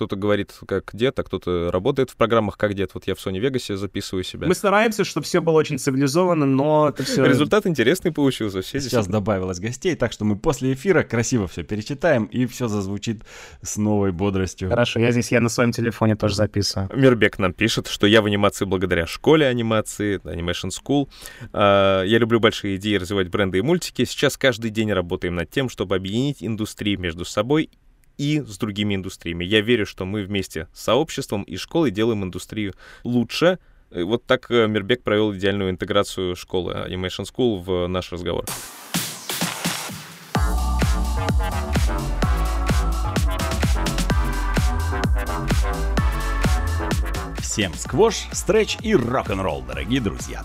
кто-то говорит как дед, а кто-то работает в программах как дед. Вот я в Sony Vegas записываю себя. Мы стараемся, чтобы все было очень цивилизованно, но это все... Результат интересный получился. Все Сейчас добавилось гостей, так что мы после эфира красиво все перечитаем, и все зазвучит с новой бодростью. Хорошо, я здесь я на своем телефоне тоже записываю. Мирбек нам пишет, что я в анимации благодаря школе анимации, Animation School. А, я люблю большие идеи развивать бренды и мультики. Сейчас каждый день работаем над тем, чтобы объединить индустрии между собой и с другими индустриями. Я верю, что мы вместе с сообществом и школой делаем индустрию лучше. И вот так э, Мирбек провел идеальную интеграцию школы Animation School в наш разговор. Всем сквош, стретч и рок-н-ролл, дорогие друзья!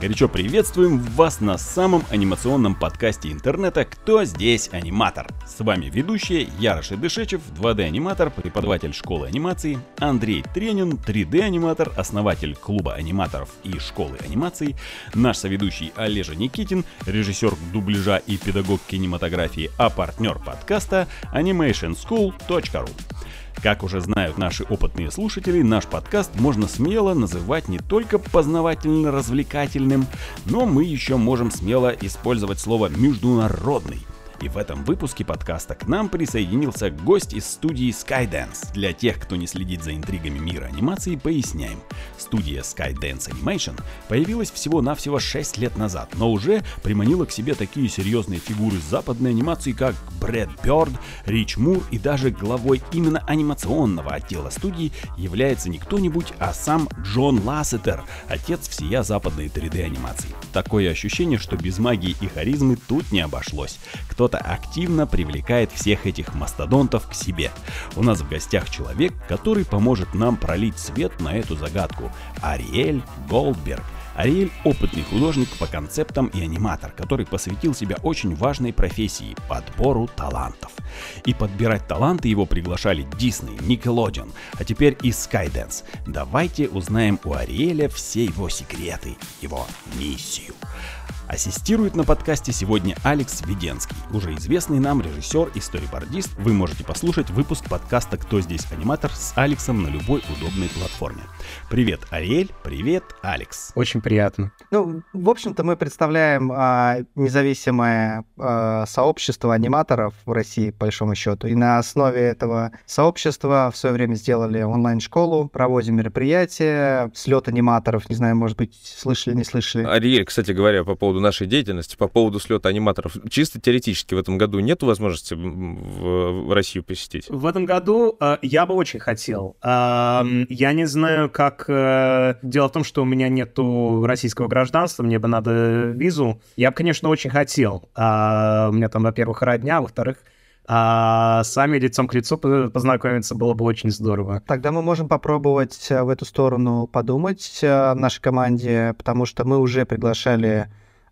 Горячо приветствуем вас на самом анимационном подкасте интернета «Кто здесь аниматор?». С вами ведущие Ярош Дышечев, 2D-аниматор, преподаватель школы анимации, Андрей Тренин, 3D-аниматор, основатель клуба аниматоров и школы анимации, наш соведущий Олежа Никитин, режиссер дубляжа и педагог кинематографии, а партнер подкаста animationschool.ru. Как уже знают наши опытные слушатели, наш подкаст можно смело называть не только познавательно-развлекательным, но мы еще можем смело использовать слово «международный». И в этом выпуске подкаста к нам присоединился гость из студии Skydance. Для тех, кто не следит за интригами мира анимации, поясняем. Студия Skydance Animation появилась всего-навсего 6 лет назад, но уже приманила к себе такие серьезные фигуры западной анимации, как Брэд Бёрд, Рич Мур и даже главой именно анимационного отдела студии является не кто-нибудь, а сам Джон Лассетер, отец всея западной 3D анимации. Такое ощущение, что без магии и харизмы тут не обошлось. Кто кто-то активно привлекает всех этих мастодонтов к себе. У нас в гостях человек, который поможет нам пролить свет на эту загадку. Ариэль Голдберг – Ариэль – опытный художник по концептам и аниматор, который посвятил себя очень важной профессии – подбору талантов. И подбирать таланты его приглашали Disney, Nickelodeon, а теперь и Skydance. Давайте узнаем у Ариэля все его секреты, его миссию. Ассистирует на подкасте сегодня Алекс Веденский, уже известный нам режиссер и сторибордист. Вы можете послушать выпуск подкаста «Кто здесь аниматор» с Алексом на любой удобной платформе. Привет, Ариэль, привет, Алекс. Очень приятно. Ну, в общем-то, мы представляем а, независимое а, сообщество аниматоров в России, по большому счету. И на основе этого сообщества в свое время сделали онлайн-школу, проводим мероприятия, слет аниматоров, не знаю, может быть, слышали, не слышали. Ариэль, кстати говоря, по поводу нашей деятельности, по поводу слета аниматоров, чисто теоретически в этом году нет возможности в, в Россию посетить? В этом году э, я бы очень хотел. Э, я не знаю, как... Э, дело в том, что у меня нету российского гражданства, мне бы надо визу. Я бы, конечно, очень хотел. Э, у меня там, во-первых, родня, а во-вторых, а сами лицом к лицу познакомиться было бы очень здорово. Тогда мы можем попробовать э, в эту сторону подумать э, в нашей команде, потому что мы уже приглашали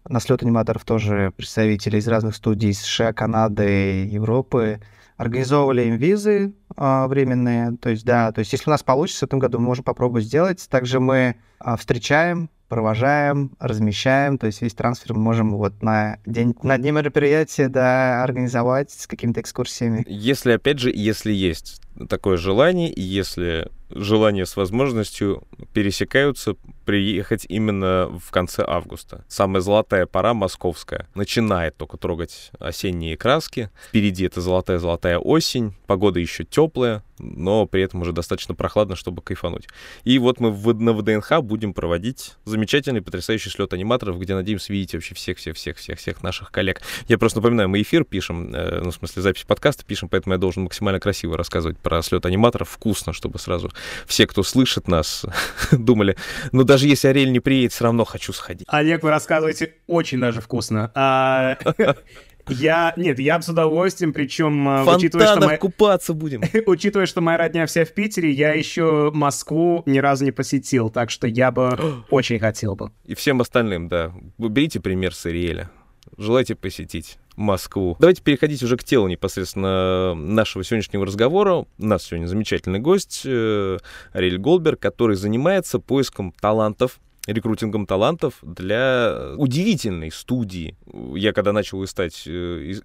на слет аниматоров тоже представители из разных студий США, Канады, Европы. Организовывали им визы а, временные. То есть, да, то есть, если у нас получится в этом году, мы можем попробовать сделать. Также мы а, встречаем провожаем, размещаем, то есть весь трансфер мы можем вот на день, на дне мероприятия, да, организовать с какими-то экскурсиями. Если, опять же, если есть такое желание, и если желание с возможностью пересекаются приехать именно в конце августа. Самая золотая пора московская. Начинает только трогать осенние краски. Впереди это золотая-золотая осень. Погода еще теплая, но при этом уже достаточно прохладно, чтобы кайфануть. И вот мы в, на ВДНХ будем проводить замечательный, потрясающий слет аниматоров, где надеемся видеть вообще всех-всех-всех-всех-всех наших коллег. Я просто напоминаю, мы эфир пишем, э, ну, в смысле, запись подкаста пишем, поэтому я должен максимально красиво рассказывать про слет аниматоров, вкусно, чтобы сразу все, кто слышит нас, думали, ну, даже если Ариэль не приедет, все равно хочу сходить. Олег, вы рассказываете очень даже вкусно. А, Я, нет, я с удовольствием, причем, а, учитывая, что... Мы... купаться будем. учитывая, что моя родня вся в Питере, я еще Москву ни разу не посетил, так что я бы очень хотел бы. И всем остальным, да. Берите пример с Ириэля. Желаете посетить Москву. Давайте переходить уже к телу непосредственно нашего сегодняшнего разговора. У нас сегодня замечательный гость э, Ариэль Голдберг, который занимается поиском талантов рекрутингом талантов для удивительной студии. Я когда начал искать э,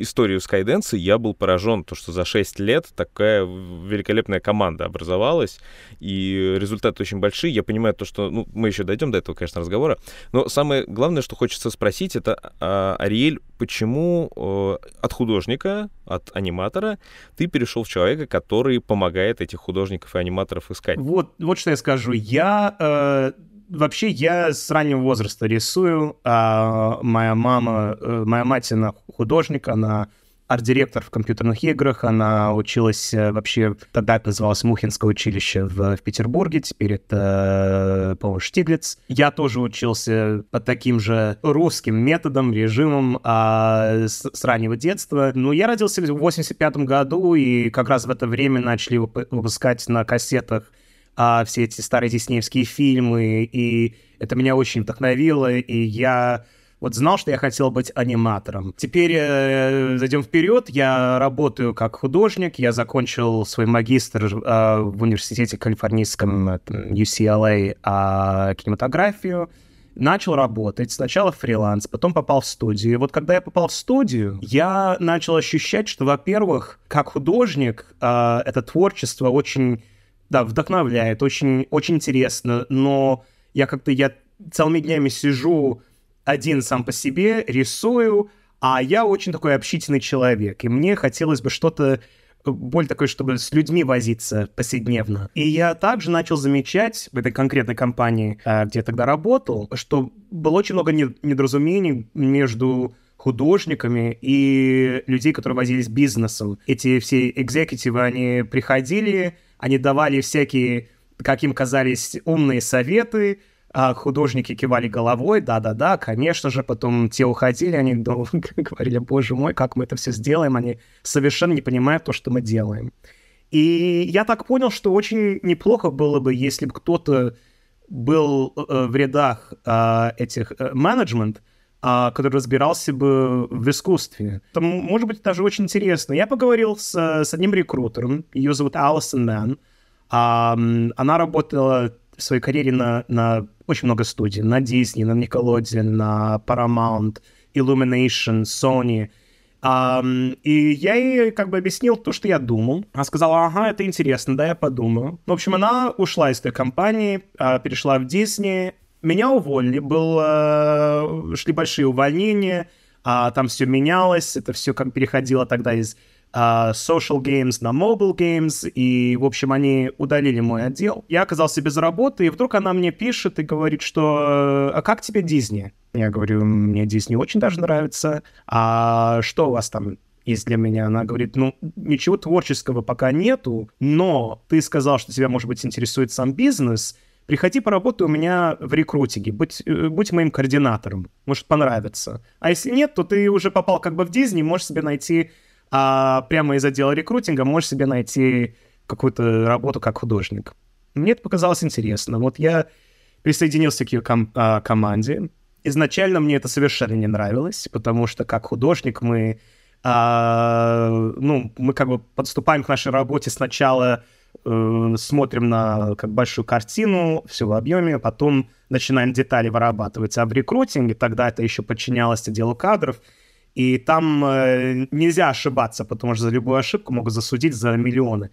историю Skydance, я был поражен, то, что за 6 лет такая великолепная команда образовалась, и результаты очень большие. Я понимаю то, что... Ну, мы еще дойдем до этого, конечно, разговора. Но самое главное, что хочется спросить, это, а, Ариэль, почему э, от художника, от аниматора ты перешел в человека, который помогает этих художников и аниматоров искать? Вот, вот что я скажу. Я э, вообще я с раннего возраста рисую. А моя мама, э, моя мать, она художник, она арт-директор в компьютерных играх. Она училась э, вообще, тогда это называлось Мухинское училище в, в Петербурге, теперь это, э, по-моему, Штиглиц. Я тоже учился по таким же русским методам, режимам а, с, с раннего детства. Но я родился в 85 году, и как раз в это время начали выпускать на кассетах а, все эти старые диснеевские фильмы, и это меня очень вдохновило, и я вот знал, что я хотел быть аниматором. Теперь э, зайдем вперед. Я работаю как художник. Я закончил свой магистр э, в университете калифорнийском UCLA э, кинематографию. Начал работать. Сначала фриланс, потом попал в студию. И вот когда я попал в студию, я начал ощущать, что, во-первых, как художник, э, это творчество очень да, вдохновляет, очень, очень интересно, но я как-то, я целыми днями сижу один сам по себе, рисую, а я очень такой общительный человек, и мне хотелось бы что-то более такое, чтобы с людьми возиться повседневно. И я также начал замечать в этой конкретной компании, а, где я тогда работал, что было очень много недоразумений между художниками и людей, которые возились бизнесом. Эти все экзекутивы, они приходили, они давали всякие, как им казались, умные советы, а художники кивали головой, да-да-да, конечно же, потом те уходили, они говорили, боже мой, как мы это все сделаем, они совершенно не понимают то, что мы делаем. И я так понял, что очень неплохо было бы, если бы кто-то был э, в рядах э, этих э, менеджмент, который разбирался бы в искусстве. Это может быть даже очень интересно. Я поговорил с, с одним рекрутером, ее зовут Алисон Мэн. Э, она работала в своей карьере на, на очень много студий. На Disney, на Nickelodeon, на Paramount, Illumination, Sony. Um, и я ей как бы объяснил то, что я думал. Она сказала, ага, это интересно, да, я подумаю. В общем, она ушла из той компании, перешла в Disney. Меня уволили, был, uh, шли большие увольнения, uh, там все менялось, это все как переходило тогда из uh, social games на mobile games, и, в общем, они удалили мой отдел. Я оказался без работы, и вдруг она мне пишет и говорит, что «А как тебе Дисней?» Я говорю, мне Дисней очень даже нравится. А что у вас там есть для меня. Она говорит, ну, ничего творческого пока нету, но ты сказал, что тебя, может быть, интересует сам бизнес, приходи поработай у меня в рекрутинге, будь, э, будь моим координатором, может понравится. А если нет, то ты уже попал как бы в Дисней, можешь себе найти а прямо из отдела рекрутинга можешь себе найти какую-то работу как художник. Мне это показалось интересно. Вот я присоединился к ее ком- а, команде. Изначально мне это совершенно не нравилось, потому что как художник мы, а, ну, мы как бы подступаем к нашей работе сначала э, смотрим на как большую картину, все в объеме, потом начинаем детали вырабатывать. А в рекрутинге тогда это еще подчинялось отделу кадров, и там э, нельзя ошибаться, потому что за любую ошибку могут засудить за миллионы.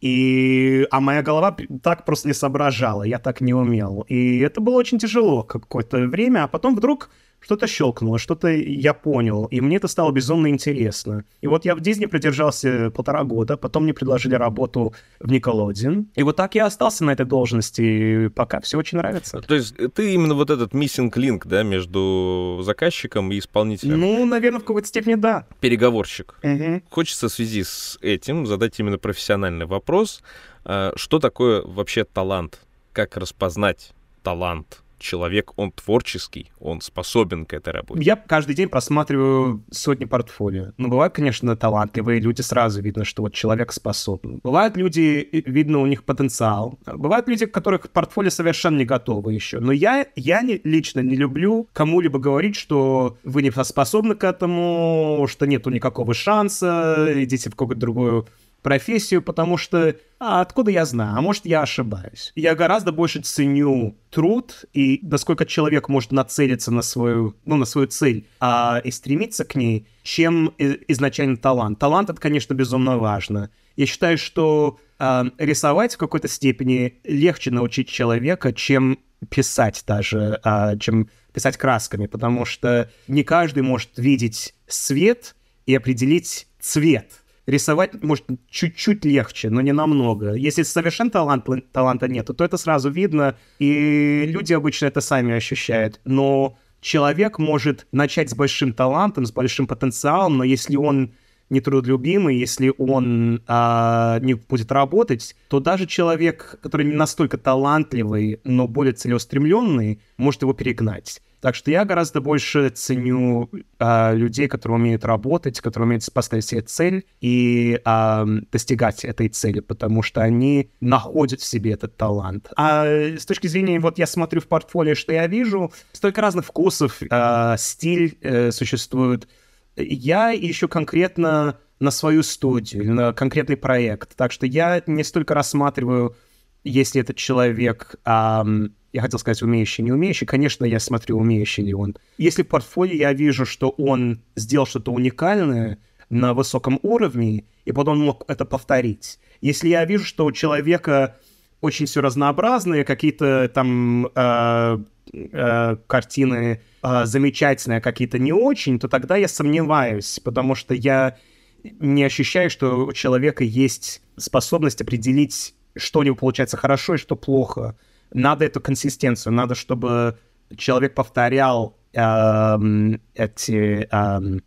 И... А моя голова так просто не соображала, я так не умел. И это было очень тяжело какое-то время, а потом вдруг что-то щелкнуло, что-то я понял, и мне это стало безумно интересно. И вот я в Дисней продержался полтора года, потом мне предложили работу в Николодин, и вот так я остался на этой должности, пока все очень нравится. То есть ты именно вот этот missing link, да, между заказчиком и исполнителем? Ну, наверное, в какой-то степени да. Переговорщик. Угу. Хочется в связи с этим задать именно профессиональный вопрос. А, что такое вообще талант? Как распознать талант? Человек, он творческий, он способен к этой работе. Я каждый день просматриваю сотни портфолио. Ну, бывают, конечно, талантливые люди, сразу видно, что вот человек способен. Бывают люди, видно у них потенциал. Бывают люди, которых портфолио совершенно не готовы еще. Но я, я не, лично не люблю кому-либо говорить, что вы не способны к этому, что нету никакого шанса, идите в какую-то другую профессию, потому что а откуда я знаю, а может я ошибаюсь. Я гораздо больше ценю труд и насколько человек может нацелиться на свою, ну, на свою цель а, и стремиться к ней, чем изначально талант. Талант это, конечно, безумно важно. Я считаю, что а, рисовать в какой-то степени легче научить человека, чем писать даже, а, чем писать красками, потому что не каждый может видеть свет и определить цвет рисовать, может, чуть-чуть легче, но не намного. Если совершенно талант, таланта нет, то это сразу видно, и люди обычно это сами ощущают. Но человек может начать с большим талантом, с большим потенциалом, но если он нетрудолюбимый, если он а, не будет работать, то даже человек, который не настолько талантливый, но более целеустремленный, может его перегнать. Так что я гораздо больше ценю э, людей, которые умеют работать, которые умеют поставить себе цель и э, достигать этой цели, потому что они находят в себе этот талант. А с точки зрения, вот я смотрю в портфолио, что я вижу, столько разных вкусов, э, стиль э, существует. Я ищу конкретно на свою студию, на конкретный проект. Так что я не столько рассматриваю, если этот человек... Э, я хотел сказать умеющий, не умеющий, конечно, я смотрю, умеющий ли он. Если в портфолио я вижу, что он сделал что-то уникальное на высоком уровне, и потом мог это повторить. Если я вижу, что у человека очень все разнообразные, какие-то там э, э, картины э, замечательные, какие-то не очень, то тогда я сомневаюсь, потому что я не ощущаю, что у человека есть способность определить, что у него получается хорошо и что плохо надо эту консистенцию, надо, чтобы человек повторял э, эти э,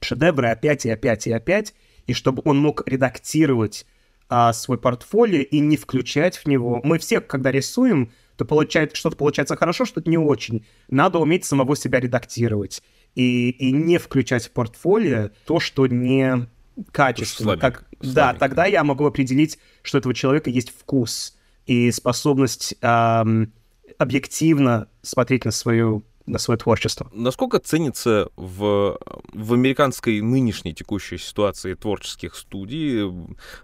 шедевры опять и опять и опять, и чтобы он мог редактировать э, свой портфолио и не включать в него. Мы все, когда рисуем, то получает, что-то получается хорошо, что-то не очень. Надо уметь самого себя редактировать и, и не включать в портфолио то, что не качественно. Как, да, тогда я могу определить, что у этого человека есть вкус и способность эм, объективно смотреть на свою на свое творчество. Насколько ценится в, в американской нынешней текущей ситуации творческих студий,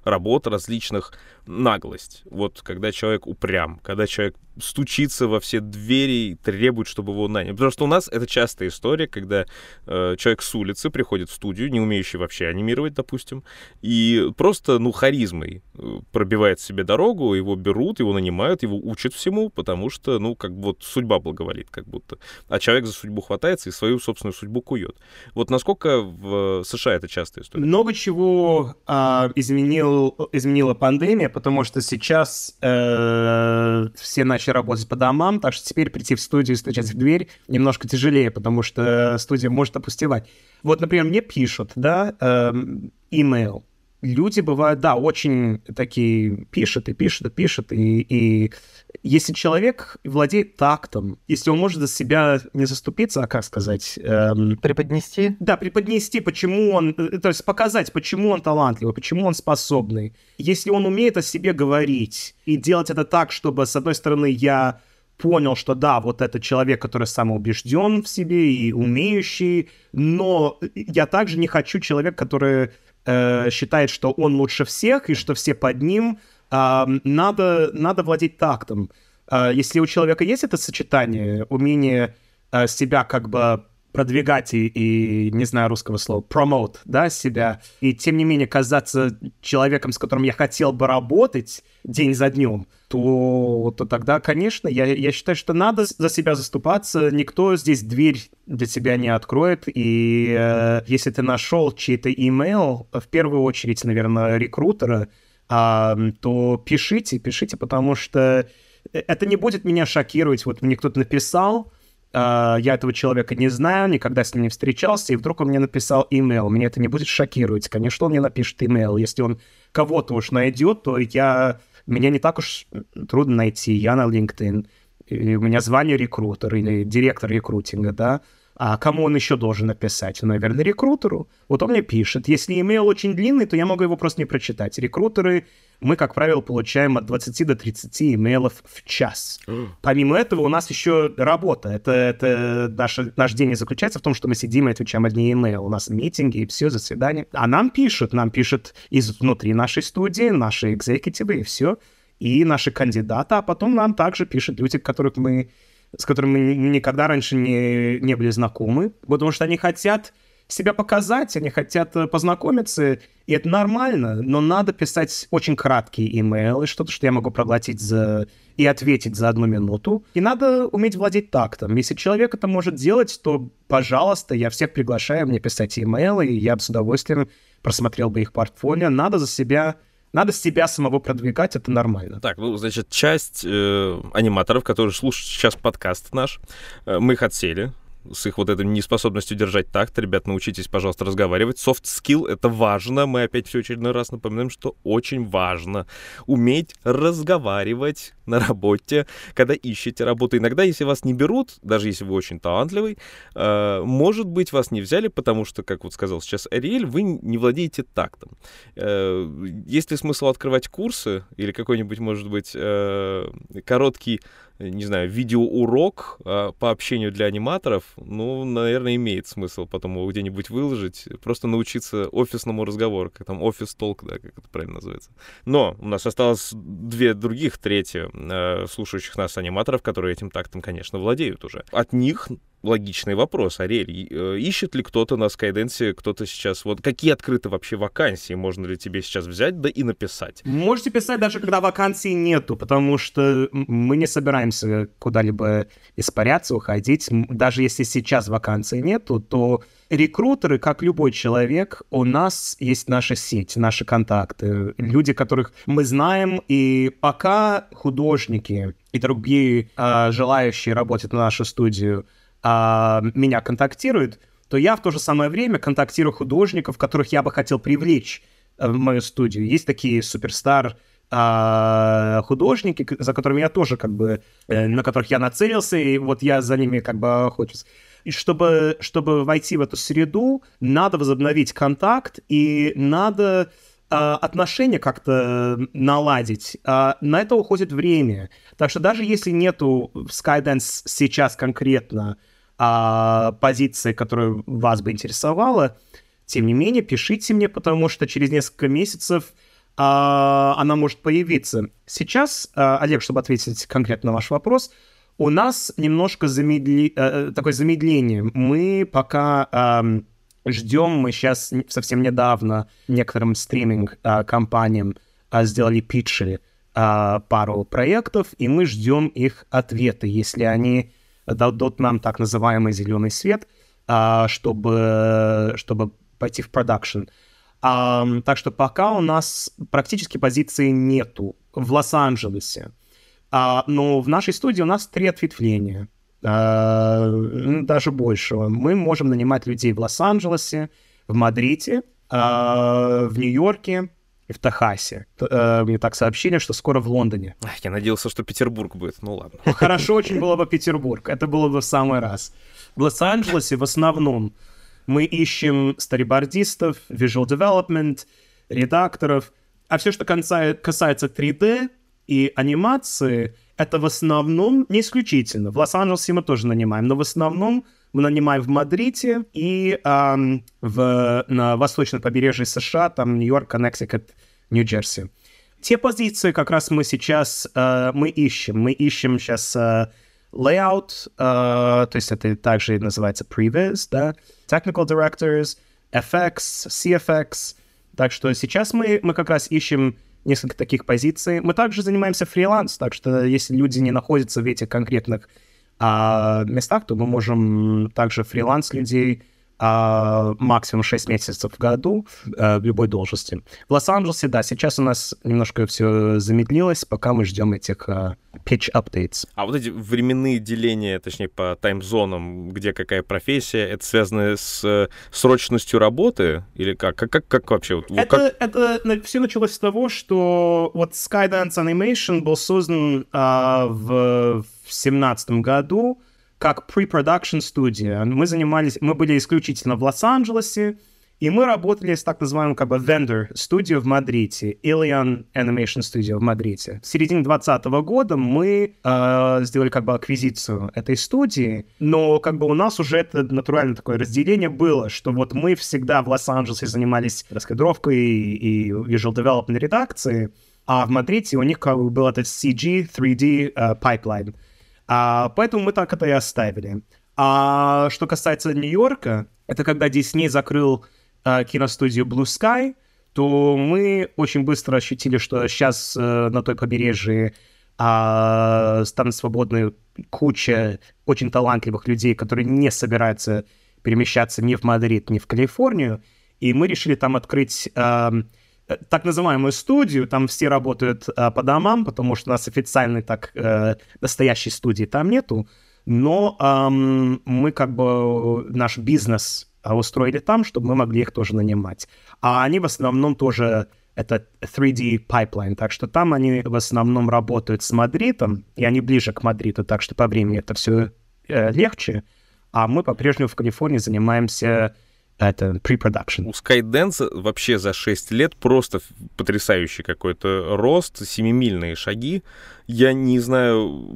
работ различных, наглость? Вот когда человек упрям, когда человек стучится во все двери и требует, чтобы его наняли. Потому что у нас это частая история, когда э, человек с улицы приходит в студию, не умеющий вообще анимировать, допустим, и просто, ну, харизмой э, пробивает себе дорогу, его берут, его нанимают, его учат всему, потому что, ну, как вот судьба благоволит, как будто. А человек за судьбу хватается и свою собственную судьбу кует. Вот насколько в США это частая история? Много чего э, изменил, изменила пандемия, потому что сейчас э, все начали работать по домам, так что теперь прийти в студию и стучать в дверь немножко тяжелее, потому что студия может опустевать. Вот, например, мне пишут, да, э, email, люди бывают, да, очень такие пишут и пишут и пишут, и, и если человек владеет тактом, если он может за себя не заступиться, а как сказать? Эм, преподнести? Да, преподнести, почему он, э, то есть показать, почему он талантливый, почему он способный. Если он умеет о себе говорить и делать это так, чтобы, с одной стороны, я понял, что да, вот это человек, который самоубежден в себе и умеющий, но я также не хочу человека, который э, считает, что он лучше всех и что все под ним. Э, надо, надо владеть тактом. Э, если у человека есть это сочетание, умение э, себя как бы продвигать и, и, не знаю русского слова, promote, да, себя, и тем не менее казаться человеком, с которым я хотел бы работать день за днем, то, то тогда, конечно, я, я считаю, что надо за себя заступаться, никто здесь дверь для тебя не откроет, и э, если ты нашел чей-то email, в первую очередь, наверное, рекрутера, э, то пишите, пишите, потому что это не будет меня шокировать, вот мне кто-то написал, Uh, я этого человека не знаю, никогда с ним не встречался, и вдруг он мне написал имейл. Меня это не будет шокировать. Конечно, он мне напишет имейл. Если он кого-то уж найдет, то я... Меня не так уж трудно найти. Я на LinkedIn. И у меня звание рекрутер или директор рекрутинга, да. А кому он еще должен написать? Наверное, рекрутеру. Вот он мне пишет. Если имейл очень длинный, то я могу его просто не прочитать. Рекрутеры, мы, как правило, получаем от 20 до 30 имейлов в час. Помимо этого, у нас еще работа. Это, это наш, наш день и заключается в том, что мы сидим и отвечаем одни имейлы. У нас митинги и все, заседания. А нам пишут, нам пишут из внутри нашей студии, наши экзекутивы и все. И наши кандидаты, а потом нам также пишут люди, которых мы с которыми мы никогда раньше не, не были знакомы, потому что они хотят себя показать, они хотят э, познакомиться, и это нормально, но надо писать очень краткие имейлы, что-то, что я могу проглотить за... и ответить за одну минуту. И надо уметь владеть тактом. Если человек это может делать, то, пожалуйста, я всех приглашаю мне писать имейлы, и я бы с удовольствием просмотрел бы их портфолио. Надо за себя надо себя самого продвигать, это нормально. Так, ну, значит, часть э, аниматоров, которые слушают сейчас подкаст наш, э, мы их отсели, с их вот этой неспособностью держать такт. Ребят, научитесь, пожалуйста, разговаривать. Soft skill — это важно. Мы опять все очередной раз напоминаем, что очень важно уметь разговаривать на работе, когда ищете работу. Иногда, если вас не берут, даже если вы очень талантливый, э, может быть, вас не взяли, потому что, как вот сказал сейчас Ариэль, вы не владеете тактом. Э, есть ли смысл открывать курсы или какой-нибудь, может быть, э, короткий не знаю, видеоурок э, по общению для аниматоров, ну, наверное, имеет смысл потом его где-нибудь выложить, просто научиться офисному разговору, как там офис-толк, да, как это правильно называется. Но у нас осталось две других трети э, слушающих нас аниматоров, которые этим тактом, конечно, владеют уже. От них логичный вопрос. Ариэль, э, ищет ли кто-то на Skydance, кто-то сейчас... Вот какие открыты вообще вакансии? Можно ли тебе сейчас взять, да и написать? Можете писать даже, когда вакансий нету, потому что мы не собираемся куда-либо испаряться, уходить. Даже если сейчас вакансий нету, то рекрутеры, как любой человек, у нас есть наша сеть, наши контакты, люди, которых мы знаем, и пока художники и другие э, желающие работать на нашу студию а, меня контактируют, то я в то же самое время контактирую художников, которых я бы хотел привлечь э, в мою студию. Есть такие суперстар а, художники, за которыми я тоже как бы, э, на которых я нацелился, и вот я за ними как бы охочусь. И чтобы, чтобы войти в эту среду, надо возобновить контакт, и надо а, отношения как-то наладить. А, на это уходит время. Так что даже если нету в Skydance сейчас конкретно а, позиции, которая вас бы интересовала, тем не менее, пишите мне, потому что через несколько месяцев а, она может появиться. Сейчас, а, Олег, чтобы ответить конкретно на ваш вопрос, у нас немножко замедли... а, такое замедление. Мы пока а, ждем, мы сейчас совсем недавно некоторым стриминг-компаниям а, сделали питчи а, пару проектов, и мы ждем их ответы, если они дадут нам так называемый зеленый свет, а, чтобы, чтобы пойти в продакшн. Так что пока у нас практически позиции нету в Лос-Анджелесе. А, но в нашей студии у нас три ответвления, а, даже больше. Мы можем нанимать людей в Лос-Анджелесе, в Мадриде, в Нью-Йорке, и в Техасе. Э, мне так сообщили, что скоро в Лондоне. Я надеялся, что Петербург будет. Ну ладно. Хорошо очень было бы Петербург. Это было бы в самый раз. В Лос-Анджелесе в основном мы ищем старибордистов, visual development, редакторов. А все, что касается 3D и анимации, это в основном, не исключительно. В Лос-Анджелесе мы тоже нанимаем, но в основном мы нанимаем в Мадриде и эм, в, на восточном побережье США, там Нью-Йорк, Коннектикут, Нью-Джерси. Те позиции как раз мы сейчас э, мы ищем. Мы ищем сейчас э, layout, э, то есть это также называется previs, да, technical directors, FX, CFX. Так что сейчас мы, мы как раз ищем несколько таких позиций. Мы также занимаемся фриланс, так что если люди не находятся в этих конкретных а, местах, то мы можем также фриланс людей а, максимум 6 месяцев в году а, в любой должности. В Лос-Анджелесе, да, сейчас у нас немножко все замедлилось, пока мы ждем этих а, pitch updates. А вот эти временные деления, точнее, по таймзонам, где какая профессия, это связано с э, срочностью работы? Или как? Как, как, как вообще? Вот, это, как... это все началось с того, что вот Skydance Animation был создан а, в, в 2017 году как pre-production студия. Мы занимались, мы были исключительно в Лос-Анджелесе, и мы работали с так называемым как бы vendor студией в Мадриде, Ilion Animation Studio в Мадриде. В середине 2020 года мы э, сделали как бы аквизицию этой студии, но как бы у нас уже это натуральное такое разделение было, что вот мы всегда в Лос-Анджелесе занимались раскадровкой и, и visual development редакцией, а в Мадриде у них как бы был этот CG 3D uh, pipeline. А, поэтому мы так это и оставили. А что касается Нью-Йорка, это когда Дисней закрыл э, киностудию Blue Sky, то мы очень быстро ощутили, что сейчас э, на той побережье э, станут свободны куча очень талантливых людей, которые не собираются перемещаться ни в Мадрид, ни в Калифорнию, и мы решили там открыть э, так называемую студию, там все работают э, по домам, потому что у нас официальной так э, настоящей студии там нету, но эм, мы как бы наш бизнес а, устроили там, чтобы мы могли их тоже нанимать. А они в основном тоже это 3D pipeline, так что там они в основном работают с Мадридом, и они ближе к Мадриду, так что по времени это все э, легче. А мы по-прежнему в Калифорнии занимаемся это pre-production. У Skydance вообще за 6 лет просто потрясающий какой-то рост, семимильные шаги. Я не знаю,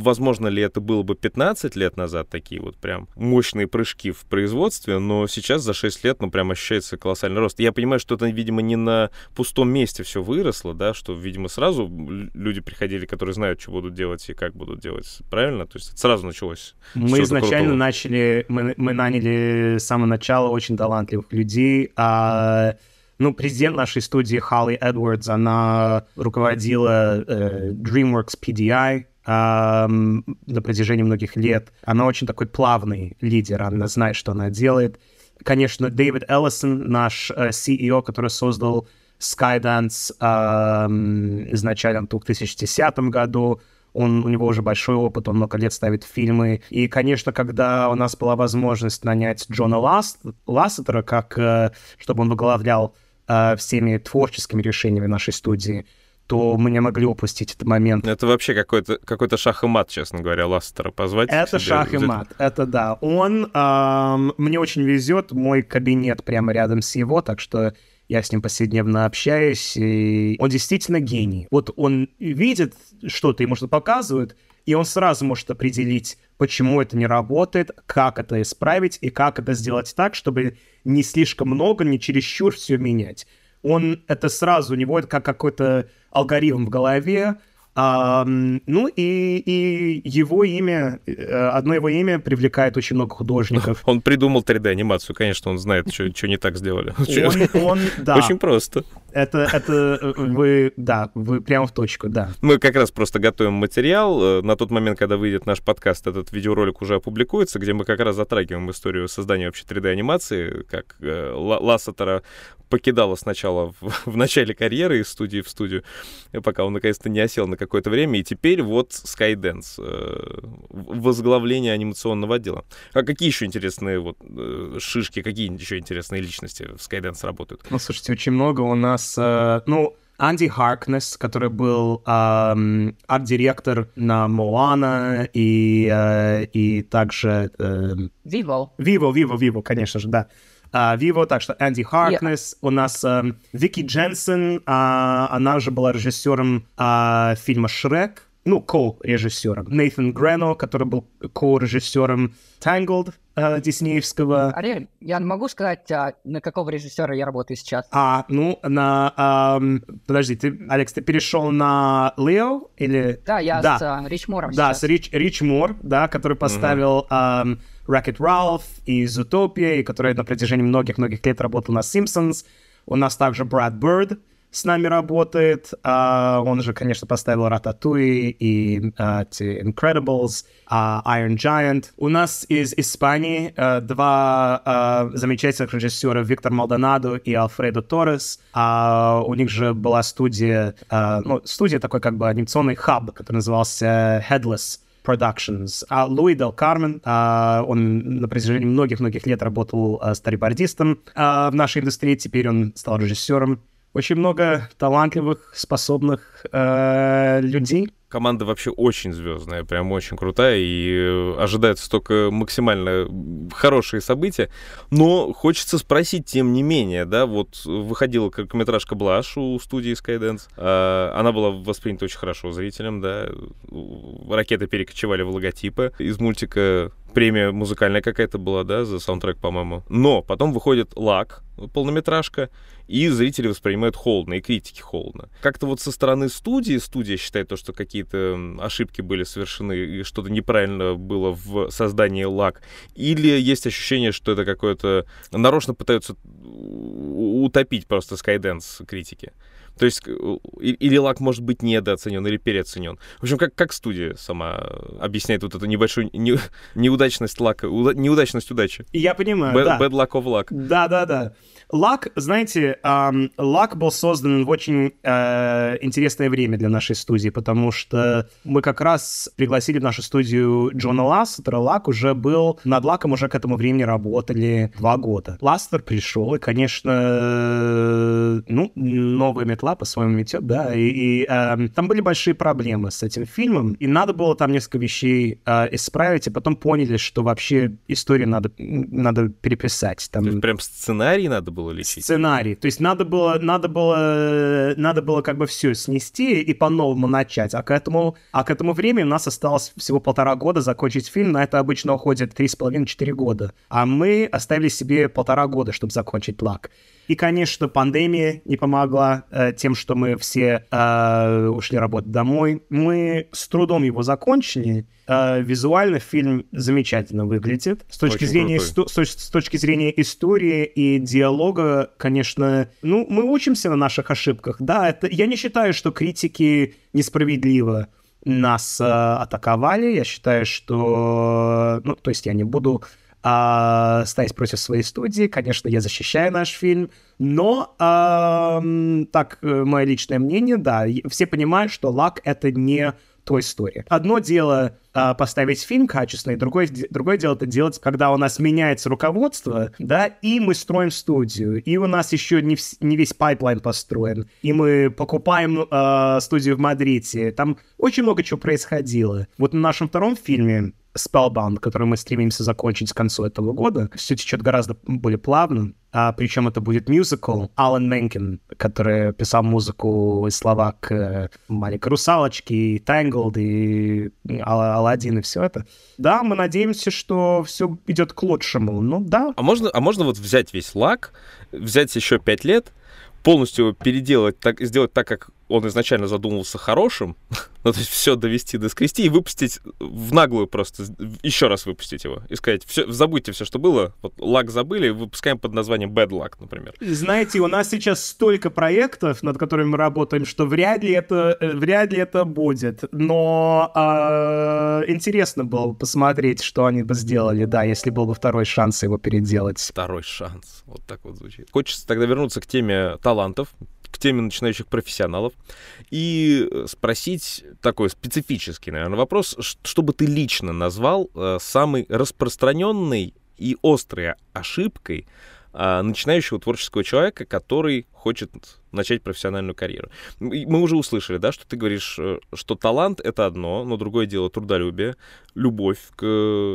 возможно ли это было бы 15 лет назад, такие вот прям мощные прыжки в производстве, но сейчас за 6 лет, ну, прям ощущается колоссальный рост. Я понимаю, что это, видимо, не на пустом месте все выросло, да, что, видимо, сразу люди приходили, которые знают, что будут делать и как будут делать, правильно? То есть это сразу началось. Мы изначально крутого. начали, мы, мы наняли с самого начала очень талантливых людей, а ну, президент нашей студии Холли Эдвардс, она руководила э, DreamWorks PDI, на протяжении многих лет. Она очень такой плавный лидер, она знает, что она делает. Конечно, Дэвид Эллисон, наш э, CEO, который создал Skydance um, изначально в 2010 году, он, у него уже большой опыт, он много лет ставит фильмы. И, конечно, когда у нас была возможность нанять Джона Ласт, Лассетера, как, uh, чтобы он возглавлял э, всеми творческими решениями нашей студии, то мы не могли упустить этот момент. Это вообще какой-то какой шах и мат, честно говоря, Ластера позвать. Это шах и мат, это да. Он, эм, мне очень везет, мой кабинет прямо рядом с его, так что я с ним повседневно общаюсь, и он действительно гений. Вот он видит что-то, ему что-то показывает, и он сразу может определить, почему это не работает, как это исправить и как это сделать так, чтобы не слишком много, не чересчур все менять. Он это сразу, у него это как какой-то алгоритм в голове, а, ну и, и его имя, э, одно его имя привлекает очень много художников. Он придумал 3D-анимацию, конечно, он знает, что, не так сделали. Он, он, да. Очень просто. Это, это э, вы, да, вы прямо в точку, да. Мы как раз просто готовим материал. Э, на тот момент, когда выйдет наш подкаст, этот видеоролик уже опубликуется, где мы как раз затрагиваем историю создания вообще 3D-анимации, как Лассетера покидала сначала в, в начале карьеры из студии в студию, пока он наконец-то не осел на какое-то время, и теперь вот Skydance, э, возглавление анимационного отдела. А какие еще интересные вот э, шишки, какие еще интересные личности в Skydance работают? Ну, слушайте, очень много у нас, э, ну, Анди Харкнес, который был эм, арт-директор на Моана и, э, и также... Э, Vivo. Vivo, Vivo, Vivo, конечно же, да. Виво, uh, так что Энди Харкнес, yeah. у нас uh, Вики Дженсен, uh, она же была режиссером uh, фильма «Шрек», ну, ко-режиссером. Нейтан Грено, который был ко-режиссером Tangled э, диснеевского. Ариэль, я могу сказать, а, на какого режиссера я работаю сейчас? А, ну, на... Эм, подожди, ты, Алекс, ты перешел на Лео или... Да, я да. с uh, Рич Мором Да, сейчас. с Рич, Рич Мор, да, который поставил... Mm-hmm. Эм, Wreck-It Ralph и Zootopia, и который на протяжении многих-многих лет работал на Simpsons. У нас также Брэд Бирд с нами работает. Uh, он же, конечно, поставил Рататуи и uh, Incredibles, uh, Iron Giant. У нас из Испании uh, два uh, замечательных режиссера Виктор Малдонадо и Алфредо Торрес. Uh, у них же была студия, uh, ну, студия такой как бы анимационный хаб, который назывался Headless. Productions. А Луи Дел Кармен, а, он на протяжении многих-многих лет работал а, старибордистом а, в нашей индустрии, теперь он стал режиссером. Очень много талантливых, способных э, людей. Команда вообще очень звездная, прям очень крутая, и э, ожидается только максимально хорошие события. Но хочется спросить, тем не менее, да, вот выходила короткометражка Блаш у студии Skydance. А, она была воспринята очень хорошо зрителям, да. Ракеты перекочевали в логотипы из мультика премия музыкальная какая-то была, да, за саундтрек, по-моему. Но потом выходит «Лак», полнометражка, и зрители воспринимают холодно, и критики холодно. Как-то вот со стороны студии, студия считает то, что какие-то ошибки были совершены, и что-то неправильно было в создании лак, или есть ощущение, что это какое-то... Нарочно пытаются утопить просто Skydance критики. То есть или лак может быть недооценен или переоценен. В общем, как, как студия сама объясняет вот эту небольшую не, неудачность лака, неудачность удачи. Я понимаю, bad, да. Bad luck of luck. Да-да-да. Лак, знаете, эм, Лак был создан в очень э, интересное время для нашей студии, потому что мы как раз пригласили в нашу студию Джона Лассетера. Лак уже был, над Лаком уже к этому времени работали два года. Лассетер пришел, и, конечно, э, ну, новая метла по-своему метет, да, и, и э, там были большие проблемы с этим фильмом, и надо было там несколько вещей э, исправить, и потом поняли, что вообще историю надо, надо переписать. Там... То есть прям сценарий надо было лечить? Сценарий. То есть надо было, надо было, надо было как бы все снести и по-новому начать. А к этому, а к этому времени у нас осталось всего полтора года закончить фильм. На это обычно уходит три с половиной-четыре года. А мы оставили себе полтора года, чтобы закончить лак. И, конечно, пандемия не помогла э, тем, что мы все э, ушли работать домой. Мы с трудом его закончили. Э, визуально фильм замечательно выглядит. С точки, зрения, исто- с, с точки зрения истории и диалога, конечно, ну, мы учимся на наших ошибках. Да, это, я не считаю, что критики несправедливо нас э, атаковали. Я считаю, что... Ну, то есть я не буду а, ставить против своей студии. Конечно, я защищаю наш фильм, но а, так, мое личное мнение, да, все понимают, что Luck — это не Toy Story. Одно дело э, поставить фильм качественный, другое, другое дело это делать, когда у нас меняется руководство, да, и мы строим студию, и у нас еще не, вс- не весь pipeline построен, и мы покупаем э, студию в Мадриде. Там очень много чего происходило. Вот на нашем втором фильме Spellbound, который мы стремимся закончить к концу этого года, все течет гораздо более плавно. А, причем это будет мюзикл. Алан Менкин, который писал музыку и слова к э, «Маленькой русалочке», и «Tangled», и «Аладдин», и все это. Да, мы надеемся, что все идет к лучшему. Ну да. А можно, а можно вот взять весь лак, взять еще пять лет, полностью переделать, так, сделать так, как он изначально задумывался хорошим, ну, то есть все довести, доскрести и выпустить в наглую просто, еще раз выпустить его и сказать, все, забудьте все, что было, вот лак забыли, выпускаем под названием Bad Luck, например. Знаете, у нас сейчас столько проектов, над которыми мы работаем, что вряд ли это, вряд ли это будет, но э, интересно было посмотреть, что они бы сделали, да, если был бы второй шанс его переделать. Второй шанс, вот так вот звучит. Хочется тогда вернуться к теме талантов, к теме начинающих профессионалов. И спросить такой специфический, наверное, вопрос, что бы ты лично назвал э, самой распространенной и острой ошибкой э, начинающего творческого человека, который хочет начать профессиональную карьеру. Мы уже услышали, да, что ты говоришь, э, что талант — это одно, но другое дело трудолюбие, любовь к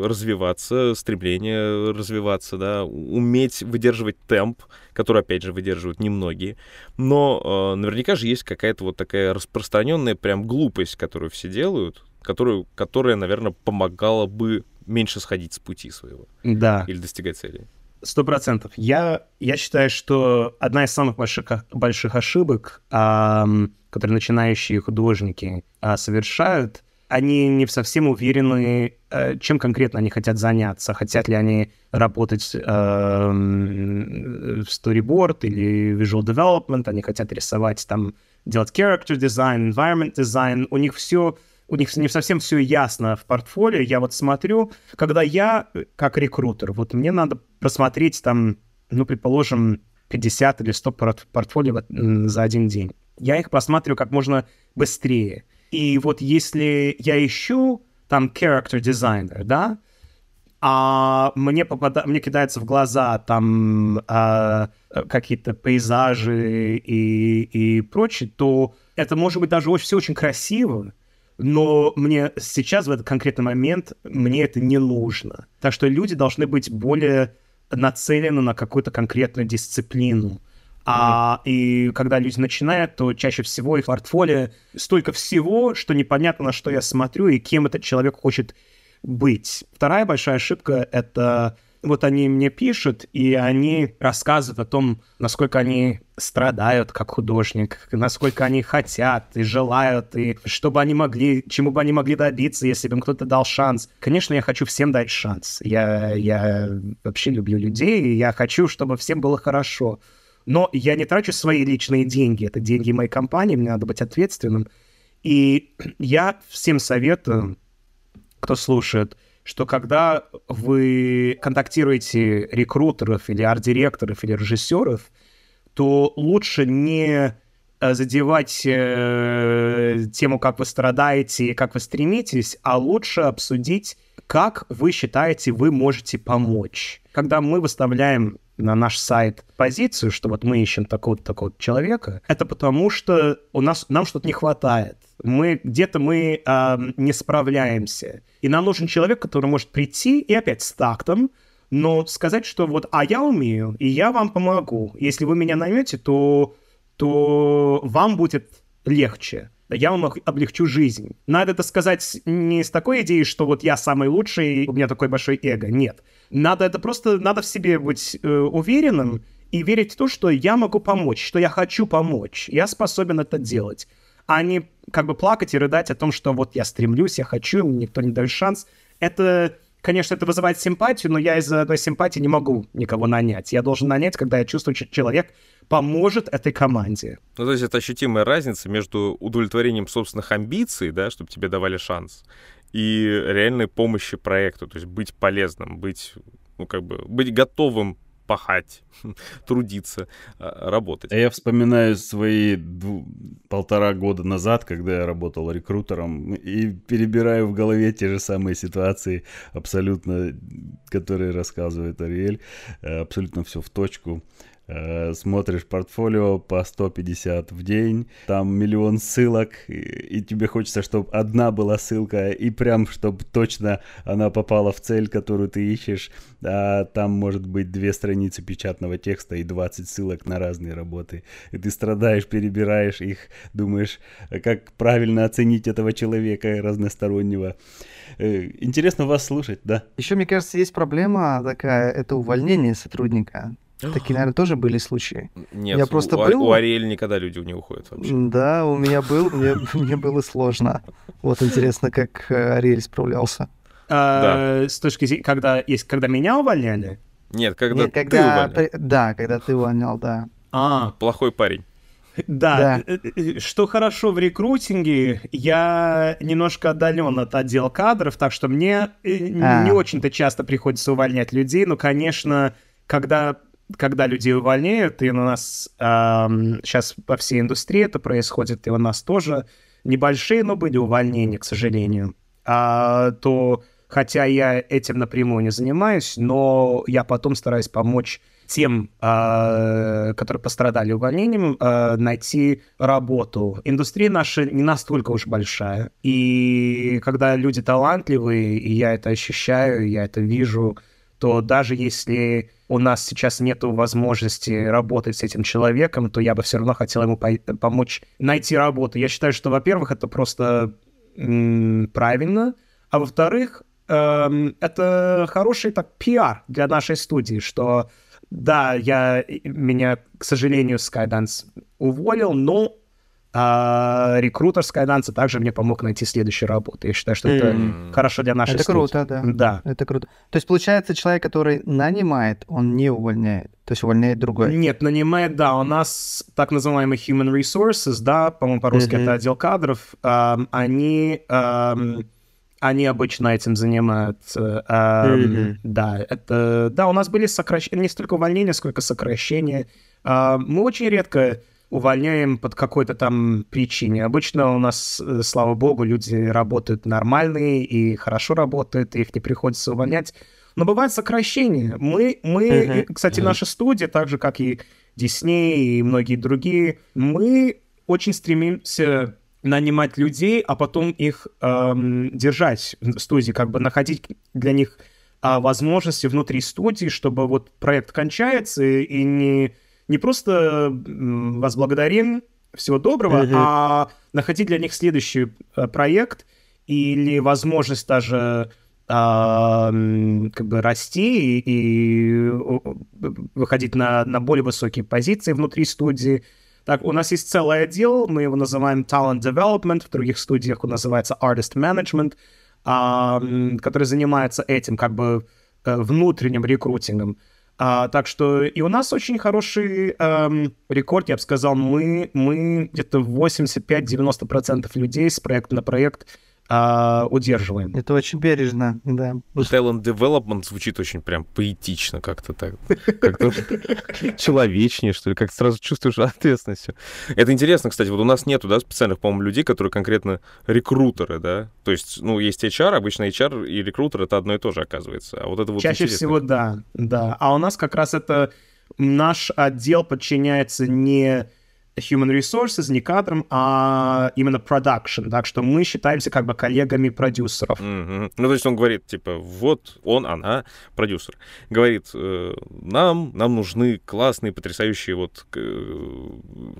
развиваться, стремление развиваться, да, уметь выдерживать темп, который, опять же, выдерживают немногие. Но э, наверняка же есть какая-то вот такая распространенная прям глупость, которую все делают, которую, которая, наверное, помогала бы меньше сходить с пути своего. Да. Или достигать цели. Сто процентов. Я, я считаю, что одна из самых больших, больших ошибок, эм, которые начинающие художники э, совершают, они не совсем уверены, э, чем конкретно они хотят заняться. Хотят ли они работать э, в storyboard или visual development, они хотят рисовать там, делать character design, environment design. У них все у них не совсем все ясно в портфолио. Я вот смотрю, когда я, как рекрутер, вот мне надо просмотреть там, ну, предположим, 50 или 100 портфолио за один день. Я их просматриваю как можно быстрее. И вот если я ищу там character designer, да, а мне, попада... мне кидается в глаза там а, какие-то пейзажи и, и прочее, то это может быть даже очень, все очень красиво, но мне сейчас, в этот конкретный момент, мне это не нужно. Так что люди должны быть более нацелены на какую-то конкретную дисциплину. А, и когда люди начинают, то чаще всего их портфолио столько всего, что непонятно, на что я смотрю и кем этот человек хочет быть. Вторая большая ошибка — это вот они мне пишут, и они рассказывают о том, насколько они страдают как художник, насколько они хотят и желают, и чтобы они могли, чему бы они могли добиться, если бы им кто-то дал шанс. Конечно, я хочу всем дать шанс. Я, я вообще люблю людей, и я хочу, чтобы всем было хорошо. Но я не трачу свои личные деньги. Это деньги моей компании, мне надо быть ответственным. И я всем советую, кто слушает, что когда вы контактируете рекрутеров или арт-директоров или режиссеров, то лучше не задевать э, тему, как вы страдаете и как вы стремитесь, а лучше обсудить, как вы считаете, вы можете помочь. Когда мы выставляем на наш сайт позицию, что вот мы ищем такого-то такого человека, это потому что у нас нам что-то не хватает. Мы где-то мы э, не справляемся. И нам нужен человек, который может прийти и опять с тактом, но сказать, что вот, а я умею, и я вам помогу. Если вы меня наймете, то, то вам будет легче. Я вам облегчу жизнь. Надо это сказать не с такой идеей, что вот я самый лучший, у меня такой большой эго. Нет. Надо это просто, надо в себе быть э, уверенным и верить в то, что я могу помочь, что я хочу помочь. Я способен это делать. А не как бы плакать и рыдать о том, что вот я стремлюсь, я хочу, мне никто не дает шанс. Это Конечно, это вызывает симпатию, но я из-за одной симпатии не могу никого нанять. Я должен нанять, когда я чувствую, что человек поможет этой команде. Ну, то есть это ощутимая разница между удовлетворением собственных амбиций, да, чтобы тебе давали шанс, и реальной помощи проекту, то есть быть полезным, быть, ну, как бы, быть готовым пахать, трудиться, а, работать. А я вспоминаю свои дву- полтора года назад, когда я работал рекрутером, и перебираю в голове те же самые ситуации, абсолютно, которые рассказывает Ариэль, э, абсолютно все в точку. Э, смотришь портфолио по 150 в день, там миллион ссылок, и, и тебе хочется, чтобы одна была ссылка, и прям, чтобы точно она попала в цель, которую ты ищешь, а там может быть две страницы печатного текста и 20 ссылок на разные работы. И ты страдаешь, перебираешь их, думаешь, как правильно оценить этого человека разностороннего. Э, интересно вас слушать, да? Еще, мне кажется, есть проблема такая, это увольнение сотрудника. Такие, наверное, тоже были случаи. Нет, Я просто у, был- у Ариэль никогда люди не уходят вообще. Да, у меня был, мне, мне было сложно. Вот интересно, как э, Ариэль справлялся. А, С точки зрения, когда, есть, когда меня увольняли, Нет, когда Нет, ты когда, увольнял. при- да, когда ты увольнял, да. а, Плохой парень. Да, э, э, что хорошо в рекрутинге, я немножко отдален от отдела кадров, так что мне А. не очень-то часто приходится увольнять людей, но, конечно, когда, когда людей увольняют, и у нас сейчас по всей индустрии это происходит, и у нас тоже небольшие, но были увольнения, к сожалению, а, то хотя я этим напрямую не занимаюсь, но я потом стараюсь помочь тем, а, которые пострадали увольнением, а, найти работу. Индустрия наша не настолько уж большая. И когда люди талантливые, и я это ощущаю, я это вижу, то даже если у нас сейчас нет возможности работать с этим человеком, то я бы все равно хотел ему по- помочь найти работу. Я считаю, что, во-первых, это просто правильно, а во-вторых, эм, это хороший так пиар для нашей студии, что да, я меня, к сожалению, Skydance уволил, но а, рекрутер Skydance также мне помог найти следующую работу. Я считаю, что это М. хорошо для нашей Это студии. круто, да. Да. Это круто. То есть, получается, человек, который нанимает, он не увольняет. То есть увольняет другой. Нет, нанимает, да, у нас так называемый human resources, да, по-моему, по-русски Мгм. это отдел кадров, ам, они, ам, они обычно этим занимаются. ам, Мгм. Да, это, да, у нас были сокращения, не столько увольнения, сколько сокращения. Ам, мы очень редко увольняем под какой-то там причине. Обычно у нас, э, слава богу, люди работают нормальные и хорошо работают, и их не приходится увольнять. Но бывает сокращение. Мы, мы Мгм, кстати, мгм. наша студия, так же, как и Дисней и многие другие, мы очень стремимся нанимать людей, а потом их эм, держать в студии, как бы находить для них а, возможности внутри студии, чтобы вот проект кончается и не, не просто вас благодарим, всего доброго, Мгм. а находить для них следующий э, проект или возможность даже а, как бы расти и, и, выходить на, на более высокие позиции внутри студии. Так, у нас есть целый отдел, мы его называем Talent Development, в других студиях он называется Artist Management, а, который занимается этим, как бы э, внутренним рекрутингом. А, так что и у нас очень хороший эм, рекорд, я бы сказал, мы, мы где-то 85-90% людей с проекта на проект а, удерживаем. Это очень бережно, да. Talent Development звучит очень прям поэтично как-то так. Как-то человечнее, что ли, как сразу чувствуешь ответственность. Это интересно, кстати, вот у нас нету, да, специальных, по-моему, людей, которые конкретно рекрутеры, да? То есть, ну, есть HR, обычно HR и рекрутер — это одно и то же, оказывается. А вот это вот Чаще интересно. всего да, да. А у нас как раз это наш отдел подчиняется не human resources, не кадрам, а именно production. Так что мы считаемся как бы коллегами продюсеров. Мгм. Ну, то есть он говорит, типа, вот он, она, продюсер, говорит, э, нам, нам нужны классные, потрясающие вот э,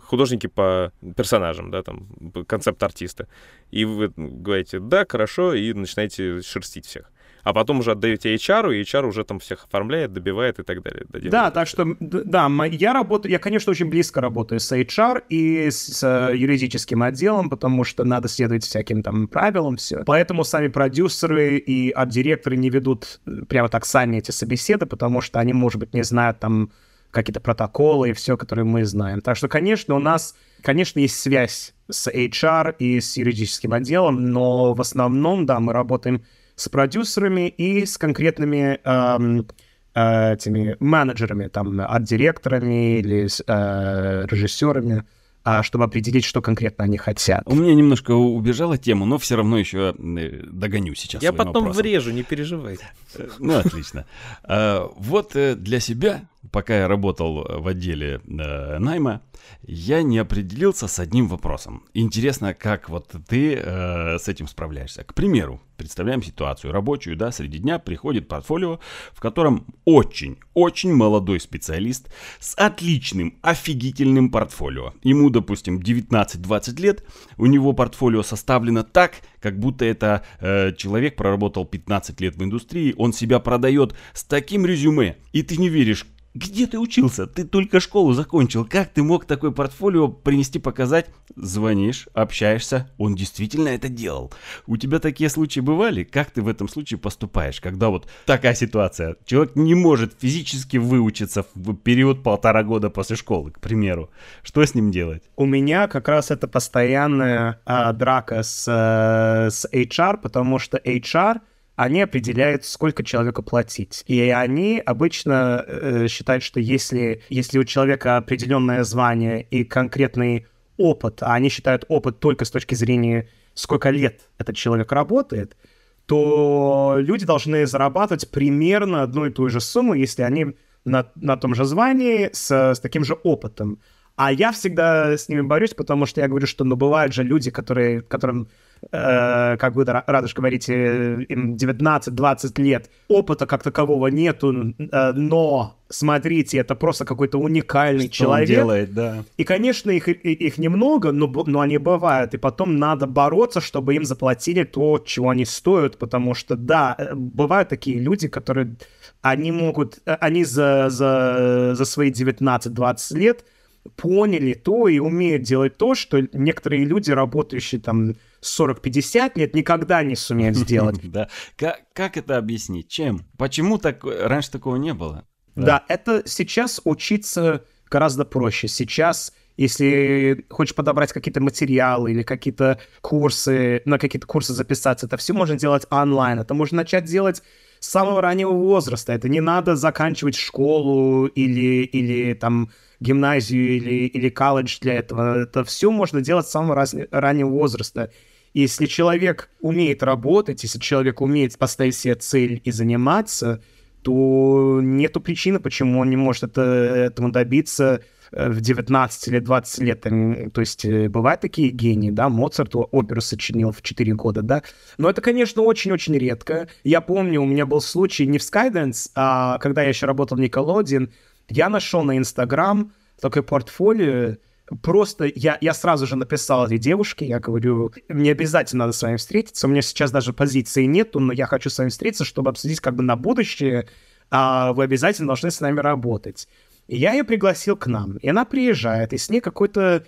художники по персонажам, да, там, п- концепт-артисты. И вы говорите, да, хорошо, и начинаете шерстить всех. А потом уже отдаете HR, и HR уже там всех оформляет, добивает и так далее. доделывает. Да, так что, да, я работаю, я, конечно, очень близко работаю с HR и с э, юридическим отделом, потому что надо следовать всяким там правилам, все. Поэтому сами продюсеры и арт-директоры не ведут э, прямо так сами эти собеседы, потому что они, может быть, не знают там какие-то протоколы и все, которые мы знаем. Так что, конечно, у нас, конечно, есть связь с HR и с юридическим отделом, но в основном, да, мы работаем с продюсерами и с конкретными эм, э, этими менеджерами, там, арт-директорами или с, э, режиссерами, а, чтобы определить, что конкретно они хотят. У меня немножко убежала тема, но все равно еще э, догоню сейчас. Я потом вопросом. врежу, не переживайте. Э, Ну, отлично. А, Вот э, для себя, пока я работал в отделе э, найма, я не определился с одним вопросом. Интересно, как вот ты э, с этим справляешься. К примеру, представляем ситуацию рабочую, да, среди дня приходит портфолио, в котором очень, очень молодой специалист с отличным, офигительным портфолио. Ему, допустим, 19-20 лет, у него портфолио составлено так, как будто это э, человек проработал 15 лет в индустрии, он себя продает с таким резюме, и ты не веришь, где ты учился? Ты только школу закончил. Как ты мог такое портфолио принести, показать? Звонишь, общаешься. Он действительно это делал. У тебя такие случаи бывали? Как ты в этом случае поступаешь, когда вот такая ситуация? Человек не может физически выучиться в период полтора года после школы, к примеру. Что с ним делать? У меня как раз это постоянная а, драка с, э, с HR, потому что HR они определяют, сколько человеку платить. И они обычно э, считают, что если, если у человека определенное звание и конкретный опыт, а они считают опыт только с точки зрения, сколько лет этот человек работает, то люди должны зарабатывать примерно одну и ту же сумму, если они на, на том же звании с, с таким же опытом. А я всегда с ними борюсь, потому что я говорю, что ну, бывают же люди, которые, которым, э, как вы, Ра- Радуш, говорите, им 19-20 лет, опыта как такового нету, э, но, смотрите, это просто какой-то уникальный Что он человек. делает, да. И, конечно, их, их немного, но, но они бывают. И потом надо бороться, чтобы им заплатили то, чего они стоят. Потому что, да, э, бывают такие люди, которые... Они могут... э, Они за, за, за свои 19-20 лет поняли то и умеют делать то, что некоторые люди, работающие там 40-50 лет, никогда не сумеют сделать. Да. Как, как это объяснить? Чем? Почему так, раньше такого не было? Да. это сейчас учиться гораздо проще. Сейчас, если хочешь подобрать какие-то материалы или какие-то курсы, на какие-то курсы записаться, это все можно делать онлайн. Это можно начать делать с самого раннего возраста. Это не надо заканчивать школу или, или там гимназию или, или колледж для этого. Это все можно делать с самого раз- раннего возраста. Если человек умеет работать, если человек умеет поставить себе цель и заниматься, то нету причины, почему он не может это, этому добиться э, в 19 или 20 лет. То есть э, бывают такие гении, да, Моцарт оперу сочинил в 4 года, да. Но это, конечно, очень-очень редко. Я помню, у меня был случай не в Skydance, а когда я еще работал в Nickelodeon, я нашел на Инстаграм такое портфолио, просто я, я сразу же написал этой девушке, я говорю, мне обязательно надо с вами встретиться, у меня сейчас даже позиции нету, но я хочу с вами встретиться, чтобы обсудить как бы на будущее, а вы обязательно должны с нами работать. И я ее пригласил к нам, и она приезжает, и с ней какой-то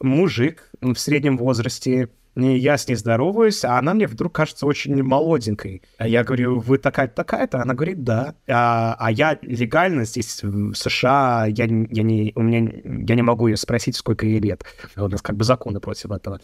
мужик в среднем возрасте, я с ней здороваюсь, а она мне вдруг кажется очень молоденькой. А я говорю, вы такая-то, такая-то? Она говорит, да. А, а я легально здесь в США, я, я, не, у меня, я не могу ее спросить, сколько ей лет. У нас как бы законы против этого.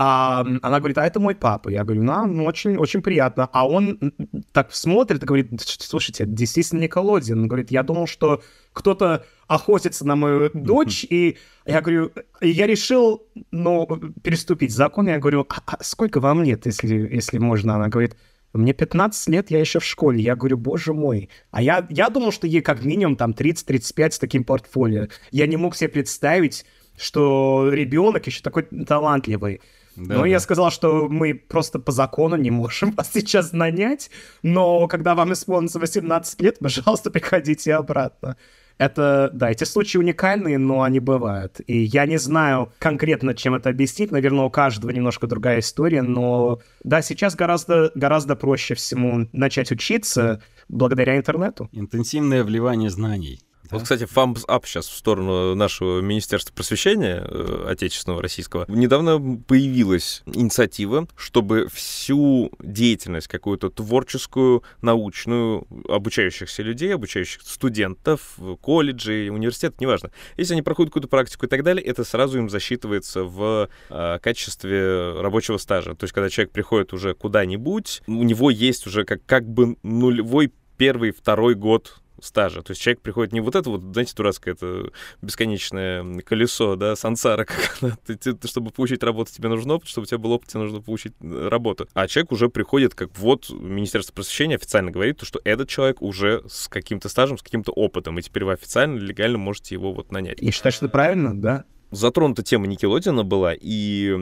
А она говорит, а это мой папа. Я говорю, ну, ну очень, очень приятно. А он так смотрит и говорит, слушайте, действительно Николодин. Он говорит, я думал, что кто-то охотится на мою дочь, и я говорю, я решил, ну, переступить закон. Я говорю, а, а сколько вам лет, если, если можно? Она говорит, мне 15 лет, я еще в школе. Я говорю, боже мой. А я, я думал, что ей как минимум там 30-35 с таким портфолио. Я не мог себе представить, что ребенок еще такой талантливый. Да, но да. я сказал, что мы просто по закону не можем вас сейчас нанять, но когда вам исполнится 18 лет, пожалуйста, приходите обратно. Это, да, эти случаи уникальные, но они бывают. И я не знаю конкретно, чем это объяснить. Наверное, у каждого немножко другая история, но да, сейчас гораздо, гораздо проще всему начать учиться благодаря интернету. Интенсивное вливание знаний. Да? Вот, кстати, thumbs up сейчас в сторону нашего Министерства просвещения э, отечественного, российского. Недавно появилась инициатива, чтобы всю деятельность какую-то творческую, научную, обучающихся людей, обучающих студентов, колледжей, университет, неважно. Если они проходят какую-то практику и так далее, это сразу им засчитывается в э, качестве рабочего стажа. То есть, когда человек приходит уже куда-нибудь, у него есть уже как, как бы нулевой первый, второй год стажа. То есть человек приходит не вот это вот, знаете, дурацкое это бесконечное колесо, да, сансара, как она, ты, ты, чтобы получить работу, тебе нужен опыт, чтобы у тебя был опыт, тебе нужно получить э, работу. А человек уже приходит, как вот Министерство просвещения официально говорит, то, что этот человек уже с каким-то стажем, с каким-то опытом, и теперь вы официально, легально можете его вот нанять. И считаешь, это правильно, да? Затронута тема Nickelodeon а была, и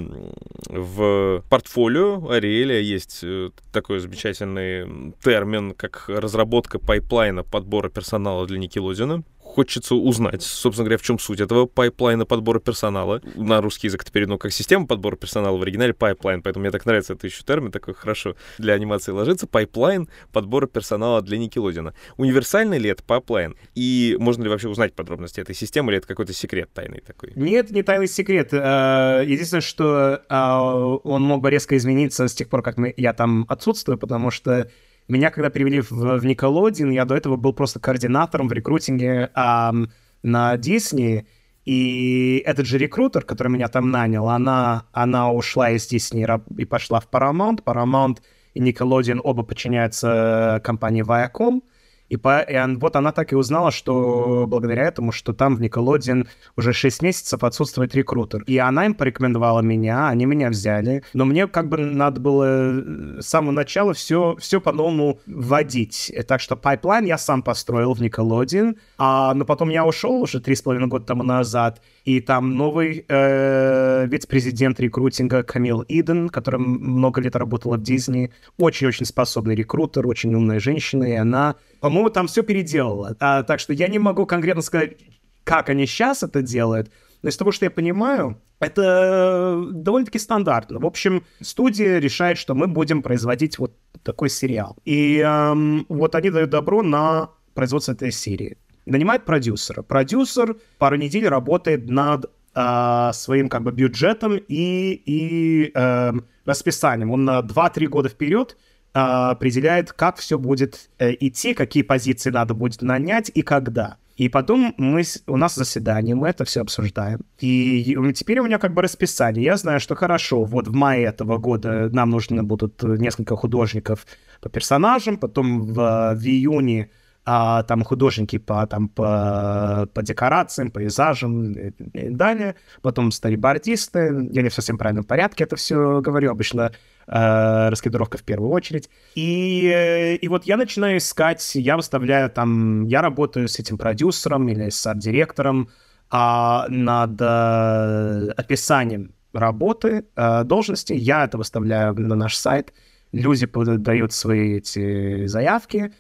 в портфолио Ариэля есть э, такой замечательный термин, как разработка pipeline а подбора персонала для Nickelodeon а хочется узнать, собственно говоря, в чем суть этого pipeline а подбора персонала. На русский язык это переведено как система подбора персонала, в оригинале pipeline, поэтому мне так нравится это еще термин, такой хорошо для анимации ложится. Pipeline подбора персонала для Nickelodeon а. Универсальный ли это pipeline? И можно ли вообще узнать подробности этой системы, или это какой-то секрет тайный такой? Нет, не тайный секрет. Э, единственное, что а, он мог бы резко измениться с тех пор, как я там отсутствую, потому что меня, когда перевели в, в Nickelodeon, я до этого был просто координатором в рекрутинге эм, на Disney, и этот же рекрутер, который меня там нанял, она, она ушла из Disney и пошла в Paramount. Paramount и Nickelodeon оба подчиняются компании Viacom. И, по, и он, вот она так и узнала, что благодаря этому, что там в Nickelodeon уже 6 месяцев отсутствует рекрутер. И она им порекомендовала меня, они меня взяли. Но мне как бы надо было э, с самого начала все, все по-новому вводить. Так что pipeline я сам построил в Nickelodeon, а, но потом я ушел уже 3,5 года тому назад, и там новый э, вице-президент рекрутинга Камил Иден, который много лет работала в Дисней, очень-очень способный рекрутер, очень умная женщина, и она по-моему, там все переделала. А, так что я не могу конкретно сказать, как они сейчас это делают, но из того, что я понимаю, это довольно-таки стандартно. В общем, студия решает, что мы будем производить вот такой сериал. И эм, вот они дают добро на производство этой серии. Нанимает продюсера. Продюсер пару недель работает над э, своим как бы бюджетом и, и э, расписанием. Он на 2-3 года вперед определяет, как все будет э, идти, какие позиции надо будет нанять и когда. И потом мы, у нас заседание, мы это все обсуждаем. И теперь у меня как бы расписание. Я знаю, что хорошо, вот в мае этого года нам нужно будут несколько художников по персонажам, потом в, в июне а, там художники по, там, по, по декорациям, пейзажам и, и далее, потом старибордисты, я не в совсем правильном порядке это все говорю, обычно э, раскадровка в первую очередь. И, и вот я начинаю искать, я выставляю там, я работаю с этим продюсером или с арт-директором а, над э, описанием работы, э, должности, я это выставляю на наш сайт, люди подают свои эти заявки,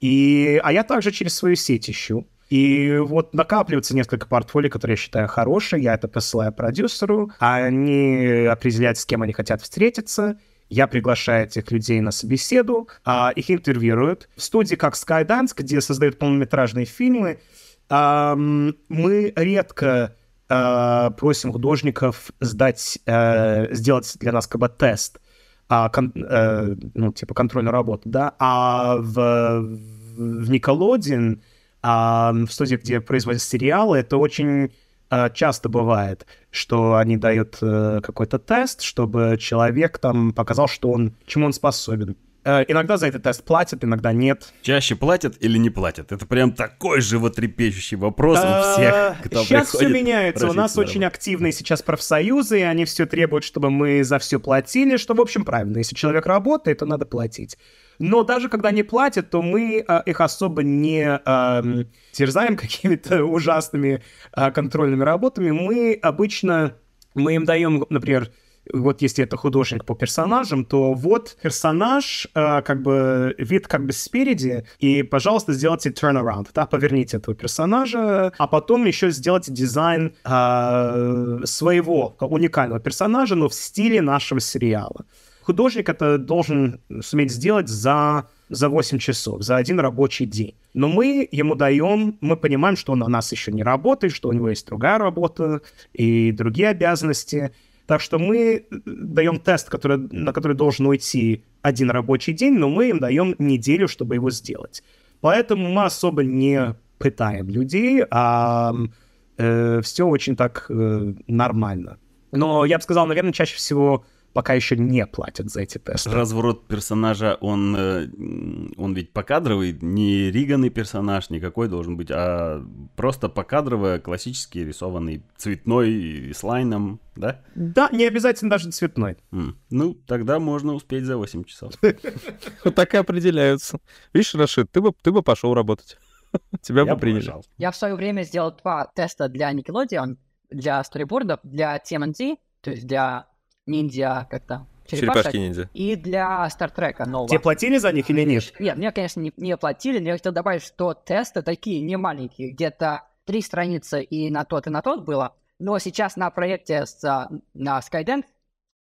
и, а я также через свою сеть ищу. И вот накапливается несколько портфолио, которые я считаю хорошие, я это посылаю продюсеру, они определяют, с кем они хотят встретиться, я приглашаю этих людей на собеседу, а, их интервьюируют. В студии как Skydance, где создают полнометражные фильмы, а, мы редко а, просим художников сдать, а, сделать для нас как бы тест, а, кон, а, ну, типа контрольную работу, да, а в, в Nickelodeon, а, в студии, где производят сериалы, это очень а, часто бывает, что они дают а, какой-то тест, чтобы человек там показал, что он, чему он способен. Э, иногда за этот тест платят, иногда нет. Чаще платят или не платят? Это прям такой животрепещущий вопрос у всех, кто Сейчас все меняется. У нас очень активные сейчас профсоюзы, и они все требуют, чтобы мы за все платили, что, в общем, правильно. Если человек работает, то надо платить. Но даже когда не платят, то мы э, их особо не э, терзаем какими-то ужасными э, контрольными работами. Мы обычно, мы им даем, например, вот если это художник по персонажам, то вот персонаж, э, как бы вид как бы спереди, и, пожалуйста, сделайте turnaround, да, поверните этого персонажа, а потом еще сделайте дизайн э, своего уникального персонажа, но в стиле нашего сериала. Художник это должен суметь сделать за за 8 часов, за один рабочий день. Но мы ему даем, мы понимаем, что он у нас еще не работает, что у него есть другая работа и другие обязанности. Так что мы э, даем тест, который, на который должен уйти один рабочий день, но мы им даем неделю, чтобы его сделать. Поэтому мы особо не пытаем людей, а э, все очень так э, нормально. Но я бы сказал, наверное, чаще всего пока еще не платят за эти тесты. Разворот персонажа, он, э, он ведь покадровый, не риганный персонаж никакой должен быть, а просто покадровый, классический рисованный, цветной, с лайном, да? Да, не обязательно даже цветной. Mm. Ну, тогда можно успеть за 8 часов. Вот так и определяются. Видишь, Рашид, ты бы, ты бы пошел работать. Тебя бы приняли. Я в свое время сделал два теста для Nickelodeon, для сторибордов, для TMNT, то есть для ниндзя как-то. Черепашки ниндзя. И для Стартрека нового. Тебе платили за них или нет? Нет, мне, конечно, не, не платили, но я хотел добавить, что тесты такие не маленькие, где-то три страницы и на тот, и на тот было. Но сейчас на проекте с, на Skydance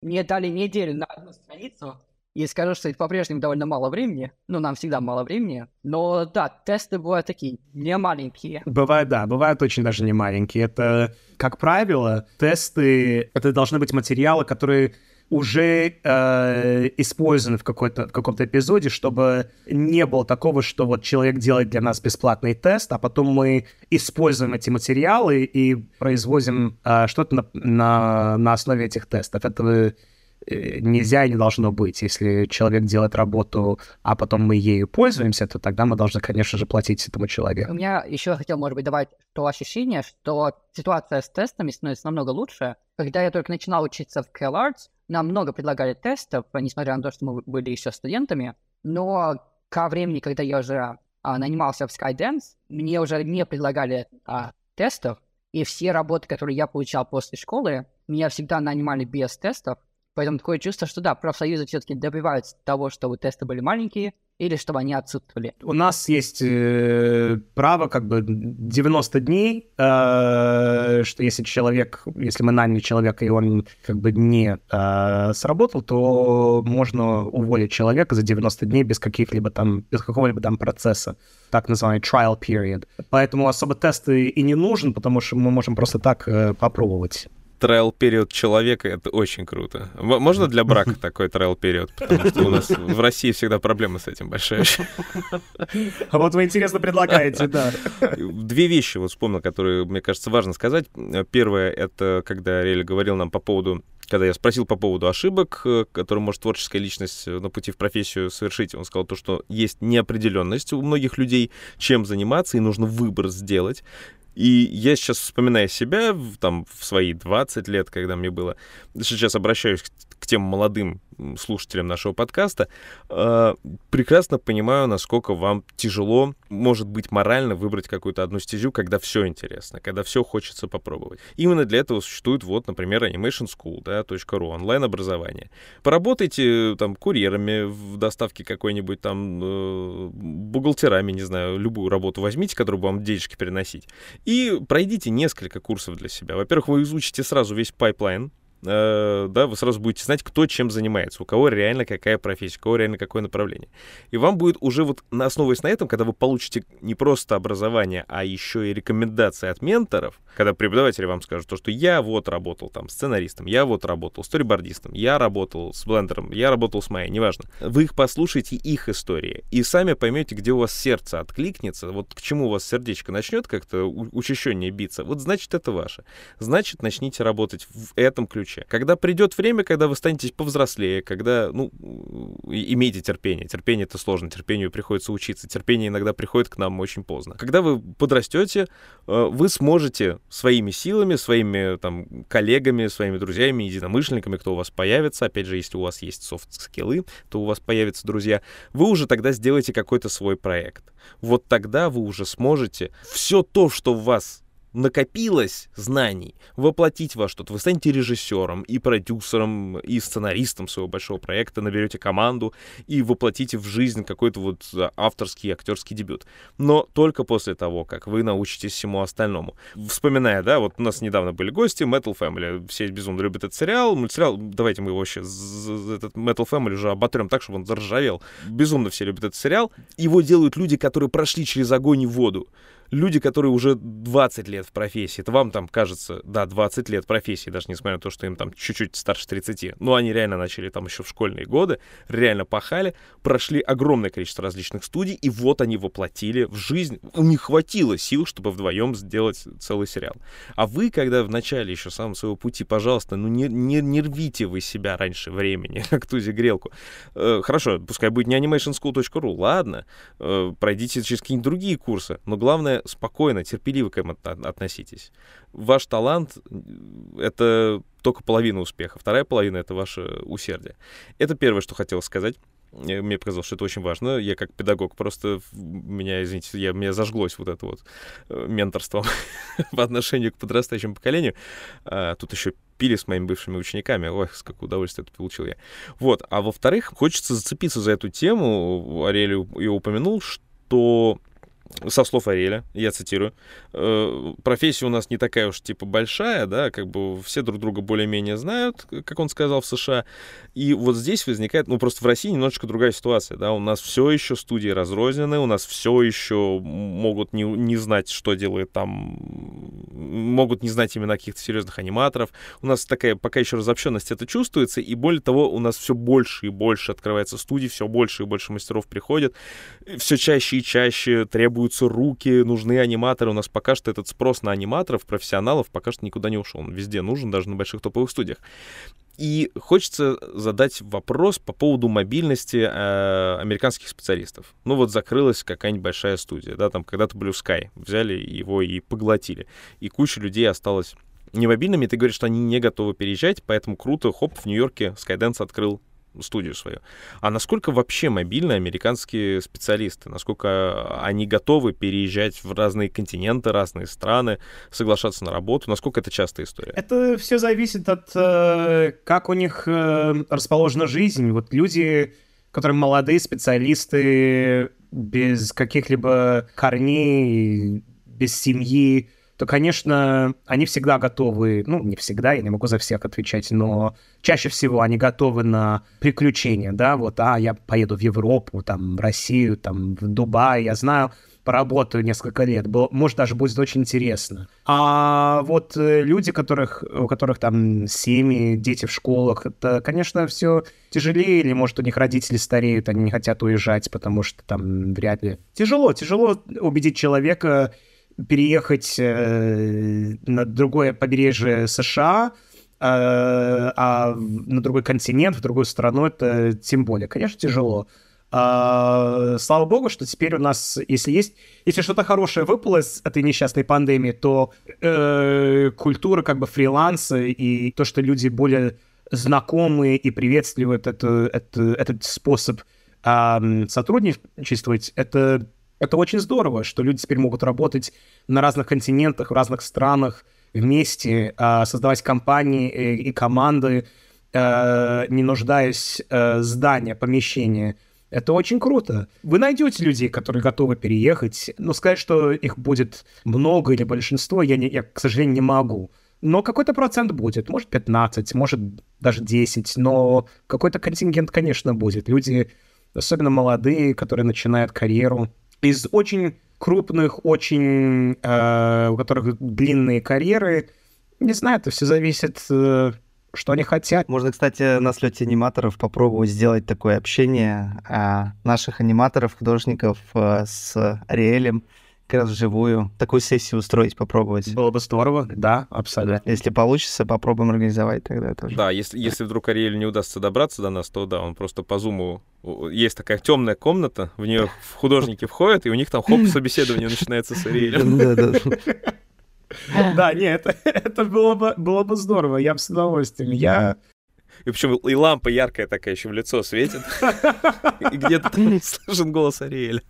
мне дали неделю на одну страницу, и скажу, что это по-прежнему довольно мало времени. Ну, нам всегда мало времени. Но да, тесты бывают такие, не маленькие. Бывает, да, бывают очень даже не маленькие. Это, как правило, тесты, это должны быть материалы, которые уже э, использованы в, какой-то, в каком-то эпизоде, чтобы не было такого, что вот человек делает для нас бесплатный тест, а потом мы используем эти материалы и производим э, что-то на, на, на основе этих тестов. Это нельзя и не должно быть. Если человек делает работу, а потом мы ею пользуемся, то тогда мы должны, конечно же, платить этому человеку. У меня еще хотел, может быть, добавить то ощущение, что ситуация с тестами становится намного лучше. Когда я только начинал учиться в CalArts, нам много предлагали тестов, несмотря на то, что мы были еще студентами, но ко времени, когда я уже а, нанимался в Skydance, мне уже не предлагали а, тестов, и все работы, которые я получал после школы, меня всегда нанимали без тестов, Поэтому такое чувство, что да, профсоюзы все-таки добиваются того, чтобы тесты были маленькие, или чтобы они отсутствовали. У нас есть э, право как бы 90 дней, э, что если человек, если мы наняли человека, и он как бы не э, сработал, то можно уволить человека за 90 дней без каких-либо там, без какого-либо там процесса, так называемый trial period. Поэтому особо тесты и не нужен, потому что мы можем просто так э, попробовать трайл период человека это очень круто. Можно для брака такой трайл период? Потому что у нас в России всегда проблемы с этим большая. А вот вы интересно предлагаете, да. Две вещи вот вспомнил, которые, мне кажется, важно сказать. Первое, это когда Ариэль говорил нам по поводу когда я спросил по поводу ошибок, э, которые может творческая личность э, на пути в профессию совершить, он сказал то, что есть неопределенность у многих людей, чем заниматься, и нужно выбор сделать. И я сейчас, вспоминая себя, там, в свои 20 лет, когда мне было, сейчас обращаюсь к тем молодым слушателям нашего подкаста, э, прекрасно понимаю, насколько вам тяжело, может быть, морально выбрать какую-то одну стезю, когда все интересно, когда все хочется попробовать. Именно для этого существует, вот, например, Animation School, да, .ru, онлайн-образование. Поработайте там курьерами в доставке какой-нибудь там, э, бухгалтерами, не знаю, любую работу возьмите, которую вам денежки переносить, и пройдите несколько курсов для себя. Во-первых, вы изучите сразу весь pipeline, э, да, вы сразу будете знать, кто чем занимается, у кого реально какая профессия, у кого реально какое направление. И вам будет уже вот на основываясь на этом, когда вы получите не просто образование, а еще и рекомендации от менторов, когда преподаватели вам скажут то, что я вот работал там сценаристом, я вот работал сторибордистом, я работал с Blender ом, я работал с Maya ей, неважно. Вы их послушайте, их истории, и сами поймете, где у вас сердце откликнется, вот к чему у вас сердечко начнет как-то учащеннее биться, вот значит это ваше. Значит, начните работать в этом ключе ключе. Когда придет время, когда вы станете повзрослее, когда, ну, имейте терпение. Терпение это сложно, терпению приходится учиться. Терпение иногда приходит к нам очень поздно. Когда вы подрастете, э, вы сможете своими силами, своими там коллегами, своими друзьями, единомышленниками, кто у вас появится, опять же, если у вас есть софт-скиллы, то у вас появятся друзья, вы уже тогда сделаете какой-то свой проект. Вот тогда вы уже сможете все то, что в вас накопилось знаний, воплотить во что-то. Вы станете режиссером и продюсером, и сценаристом своего большого проекта, наберете команду и воплотите в жизнь какой-то вот а, авторский актерский дебют. Но только после того, как вы научитесь всему остальному. Вспоминая, да, вот у нас недавно были гости, Metal Family, все безумно любят этот сериал, мультсериал, давайте мы его вообще, этот Metal Family уже оботрем так, чтобы он заржавел. Безумно все любят этот сериал. Его делают люди, которые прошли через огонь и воду люди, которые уже 20 лет в профессии, это вам там кажется, да, 20 лет профессии, даже несмотря на то, что им там чуть-чуть старше 30, но они реально начали там еще в школьные годы, реально пахали, прошли огромное количество различных студий, и вот они воплотили в жизнь, у них хватило сил, чтобы вдвоем сделать целый сериал. А вы, когда в начале еще самого своего пути, пожалуйста, ну не, не, не рвите вы себя раньше времени, как тузи грелку. Э, хорошо, пускай будет не animationschool.ru, ладно, э, пройдите через какие-нибудь другие курсы, но главное спокойно, терпеливо к этому относитесь. Ваш талант — это только половина успеха, вторая половина — это ваше усердие. Это первое, что хотел сказать. Мне показалось, что это очень важно. Я как педагог просто меня, извините, я, меня зажглось вот это вот э, менторством по отношению к подрастающему поколению. А, тут еще пили с моими бывшими учениками. Ой, с какое удовольствие это получил я. Вот. А во-вторых, хочется зацепиться за эту тему. Арелию и упомянул, что со слов Ареля, я цитирую, «Э, профессия у нас не такая уж типа большая, да, как бы все друг друга более-менее знают, как он сказал в США, и вот здесь возникает, ну просто в России немножечко другая ситуация, да, у нас все еще студии разрознены, у нас все еще могут не, не знать, что делает там, могут не знать именно каких-то серьезных аниматоров, у нас такая пока еще разобщенность это чувствуется, и более того, у нас все больше и больше открывается студий, все больше и больше мастеров приходят, все чаще и чаще требуют требуются руки, нужны аниматоры. У нас пока что этот спрос на аниматоров, профессионалов пока что никуда не ушел. Он везде нужен, даже на больших топовых студиях. И хочется задать вопрос по поводу мобильности э, американских специалистов. Ну вот закрылась какая-нибудь большая студия, да, там когда-то Blue Sky, взяли его и поглотили. И куча людей осталось не мобильными, ты говоришь, что они не готовы переезжать, поэтому круто, хоп, в Нью-Йорке Skydance открыл студию свою. А насколько вообще мобильны американские специалисты? Насколько они готовы переезжать в разные континенты, разные страны, соглашаться на работу? Насколько это частая история? Это все зависит от э, как у них э, расположена жизнь. Вот люди, которые молодые специалисты без каких-либо корней, без семьи, то, конечно, они всегда готовы, ну, не всегда, я не могу за всех отвечать, но чаще всего они готовы на приключения, да, вот, а, я поеду в Европу, там, в Россию, там, в Дубай, я знаю, поработаю несколько лет, было, может, даже будет очень интересно. А вот э, люди, которых, у которых там семьи, дети в школах, это, конечно, все тяжелее, или, может, у них родители стареют, они не хотят уезжать, потому что там вряд ли... Тяжело, тяжело убедить человека переехать э, на другое побережье США а, а на другой континент, в другую страну это тем более. Конечно, тяжело. А, слава богу, что теперь у нас, если есть, если что-то хорошее выпало из этой несчастной пандемии, то э, культура как бы фриланса и то, что люди более знакомые и приветствуют это, это, этот способ э, сотрудничествовать, это, это очень здорово, что люди теперь могут работать на разных континентах, в разных странах вместе, э, создавать компании и, и команды, э, не нуждаясь э, здания, помещения. Это очень круто. Вы найдете людей, которые готовы переехать. Но сказать, что их будет много или большинство, я, не, я к сожалению, не могу. Но какой-то процент будет. Может, 15, может, даже 10. Но какой-то контингент, конечно, будет. Люди, особенно молодые, которые начинают карьеру, из очень крупных, очень... Э, у которых длинные карьеры, не знаю, это все зависит... Э, что они хотят. Можно, кстати, на слете аниматоров попробовать сделать такое общение а, наших аниматоров, художников а, с Ариэлем, как раз вживую. Такую сессию устроить, попробовать. Было бы здорово, да, абсолютно. Если получится, попробуем организовать тогда тоже. Да, если, если вдруг Ариэль не удастся добраться до нас, то да, он просто по зуму... Есть такая темная комната, в нее художники входят, и у них там хоп, собеседование начинается с Ариэлем. Да, да. Да, нет, это было бы, было бы здорово, я бы с удовольствием. Я... И причем и лампа яркая такая еще в лицо светит. И где-то слышен голос Ариэля.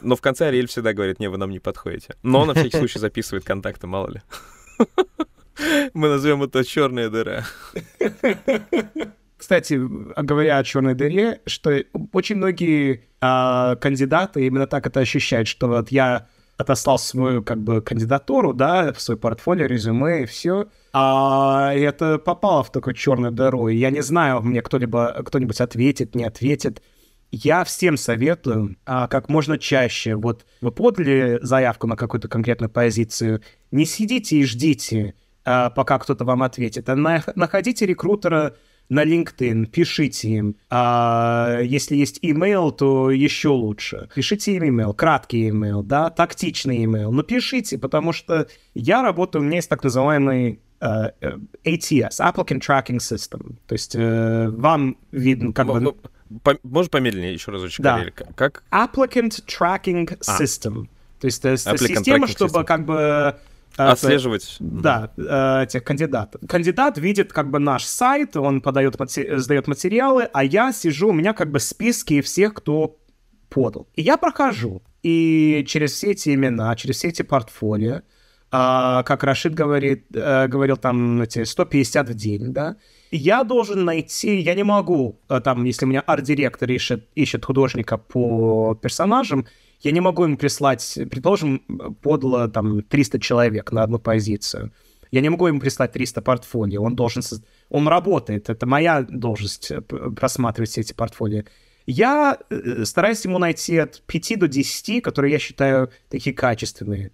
Но в конце Ариэль всегда говорит, не, вы нам не подходите. Но он на всякий случай записывает контакты, мало ли. Мы назовем это черная дыра. Кстати, говоря о черной дыре, что очень многие э, кандидаты именно так это ощущают, что вот я отослал свою как бы кандидатуру, да, в свой портфолио, резюме и все. А это попало в такую черную дыру. И я не знаю, мне кто-либо, кто-нибудь ответит, не ответит. Я всем советую а, как можно чаще. Вот вы подали заявку на какую-то конкретную позицию, не сидите и ждите, а, пока кто-то вам ответит. А на, находите рекрутера на LinkedIn, пишите им. А если есть email, то еще лучше. Пишите им email, краткий email, да, тактичный email. Но пишите, потому что я работаю, у меня есть так называемый uh, э, ATS, Applicant Tracking System. То есть uh, вам видно как бы... По, можешь помедленнее еще разочек? Да. Как? Applicant Tracking а. System. То есть это система, чтобы system. как бы а, Отслеживать. Да, э, этих кандидатов. Кандидат видит как бы наш сайт, он подает, сдает материалы, а я сижу, у меня как бы списки всех, кто подал. И я прохожу. И через все эти имена, через все эти портфолио, а, как Рашид говорит, э, говорил там эти 150 в день, да, я должен найти, я не могу, э, там, если у меня арт-директор ищет, ищет художника по персонажам, я не могу им прислать, предположим, подло там 300 человек на одну позицию. Я не могу ему прислать 300 портфолио, он должен... Он работает, это моя должность э, просматривать все эти портфолио. Я э, стараюсь ему найти от 5 до 10, которые я считаю такие качественные.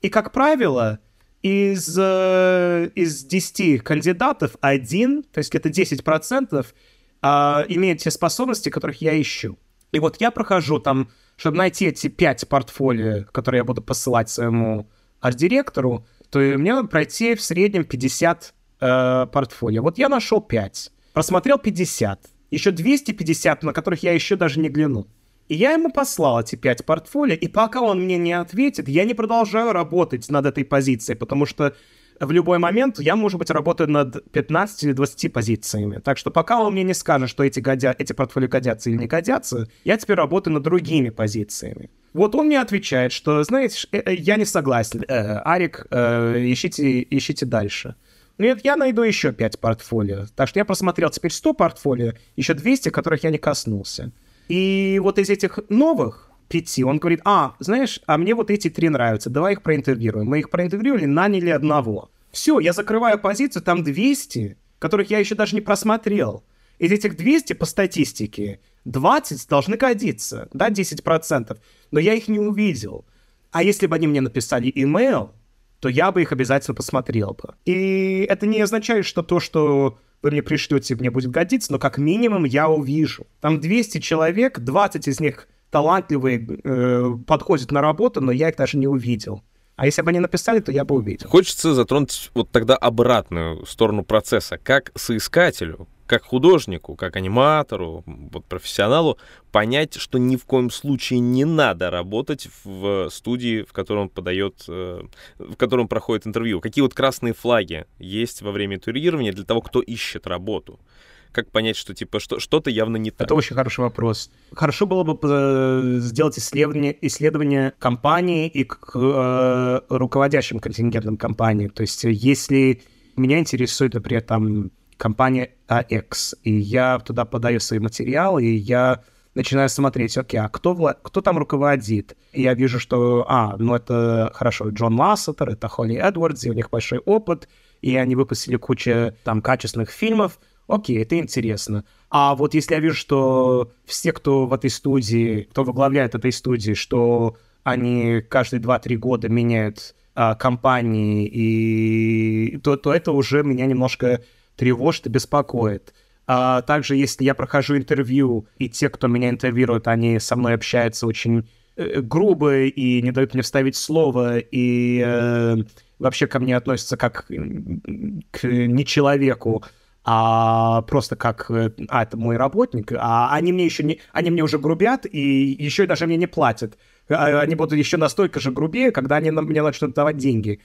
И, как правило, из, э, из 10 кандидатов один, то есть это 10%, а, имеет те способности, которых я ищу. И вот я прохожу там чтобы найти эти пять портфолио, которые я буду посылать своему арт-директору, то мне надо пройти в среднем 50 э, портфолио. Вот я нашел 5, просмотрел 50, еще 250, на которых я еще даже не глянул. И я ему послал эти 5 портфолио, и пока он мне не ответит, я не продолжаю работать над этой позицией, потому что в любой момент я, может быть, работаю над 15 или 20 позициями. Так что пока он мне не скажет, что эти, годя... эти портфолио годятся или не годятся, я теперь работаю над другими позициями. Вот он мне отвечает, что, знаете, э, э, я не согласен, э, Арик, ищите, ищите дальше. Нет, я найду еще 5 портфолио. Так что я просмотрел теперь 100 портфолио, еще 200, которых я не коснулся. И вот из этих новых пяти. Он говорит, а, знаешь, а мне вот эти три нравятся, давай их проинтервьюируем. Мы их проинтервьюировали, наняли одного. Все, я закрываю позицию, там 200, которых я еще даже не просмотрел. Из этих 200 по статистике 20 должны годиться, да, 10%, но я их не увидел. А если бы они мне написали имейл, то я бы их обязательно посмотрел бы. И это не означает, что то, что мне пришлете, мне будет годиться, но как минимум я увижу. Там 200 человек, 20 из них талантливые, э, подходят на работу, но я их даже не увидел. А если бы они написали, то я бы увидел. Хочется затронуть вот тогда обратную сторону процесса. Как соискателю, как художнику, как аниматору, вот профессионалу понять, что ни в коем случае не надо работать в студии, в которой он подает, э, в котором проходит интервью. Какие вот красные флаги есть во время интервьюирования для того, кто ищет работу? Как понять, что типа что, что-то явно не так? Это очень хороший вопрос. Хорошо было бы э, сделать исследование, исследование компании и к э, руководящим контингентам компании. То есть если меня интересует, например, там компания AX, и я туда подаю свои материалы, и я начинаю смотреть, окей, а кто, кто там руководит? И я вижу, что, а, ну это хорошо, Джон Лассетер, это Холли Эдвардс, и у них большой опыт, и они выпустили кучу там качественных фильмов, окей, это интересно. А вот если я вижу, что все, кто в этой студии, кто возглавляет этой студии, что они каждые 2-3 года меняют а, компании, и то, то это уже меня немножко тревожит и беспокоит. А также, если я прохожу интервью, и те, кто меня интервьюирует, они со мной общаются очень э, грубо и не дают мне вставить слово, и э, вообще ко мне относятся как к не человеку, а просто как, э, а, это мой работник, а они мне еще не, они мне уже грубят и еще даже мне не платят. А, они будут еще настолько же грубее, когда они мне начнут давать деньги,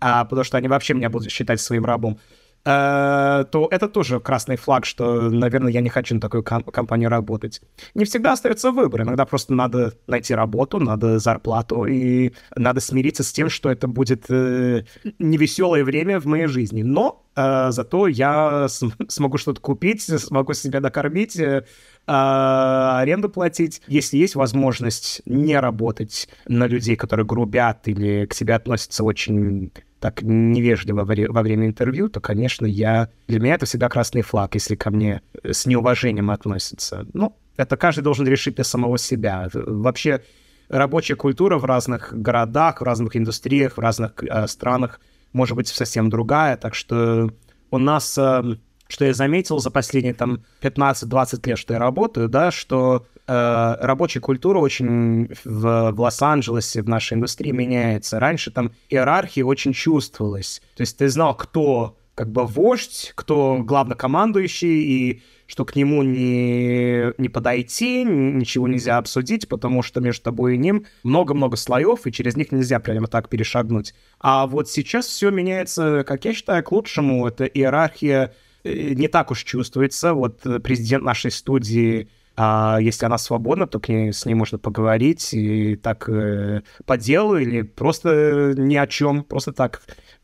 а, потому что они вообще меня будут считать своим рабом. Э, то это тоже красный флаг, что, наверное, я не хочу на такую комп- компанию работать. Не всегда остается выбор. Иногда просто надо найти работу, надо зарплату, и надо смириться с тем, что это будет э, невеселое время в моей жизни. Но э, зато я смогу что-то купить, смогу себя докормить, э, аренду платить. Если есть возможность не работать на людей, которые грубят или к тебе относятся очень так невежливо во время интервью, то, конечно, я... Для меня это всегда красный флаг, если ко мне э, с неуважением относятся. Ну, это каждый должен решить для самого себя. Вообще, рабочая культура в разных городах, в разных индустриях, в разных э, странах может быть совсем другая, так что у нас... Э, что я заметил за последние там 15-20 лет, что я работаю, да, что э, рабочая культура очень в, в Лос-Анджелесе, в нашей индустрии меняется. Раньше там иерархия очень чувствовалась. То есть ты знал, кто как бы вождь, кто главнокомандующий, и что к нему не, не подойти, ничего нельзя обсудить, потому что между тобой и ним много-много слоев, и через них нельзя прямо так перешагнуть. А вот сейчас все меняется, как я считаю, к лучшему. Это иерархия э, не так уж чувствуется. Вот президент нашей студии а если она свободна, то к ней, с ней можно поговорить и так э, по делу или просто ни о чем, просто так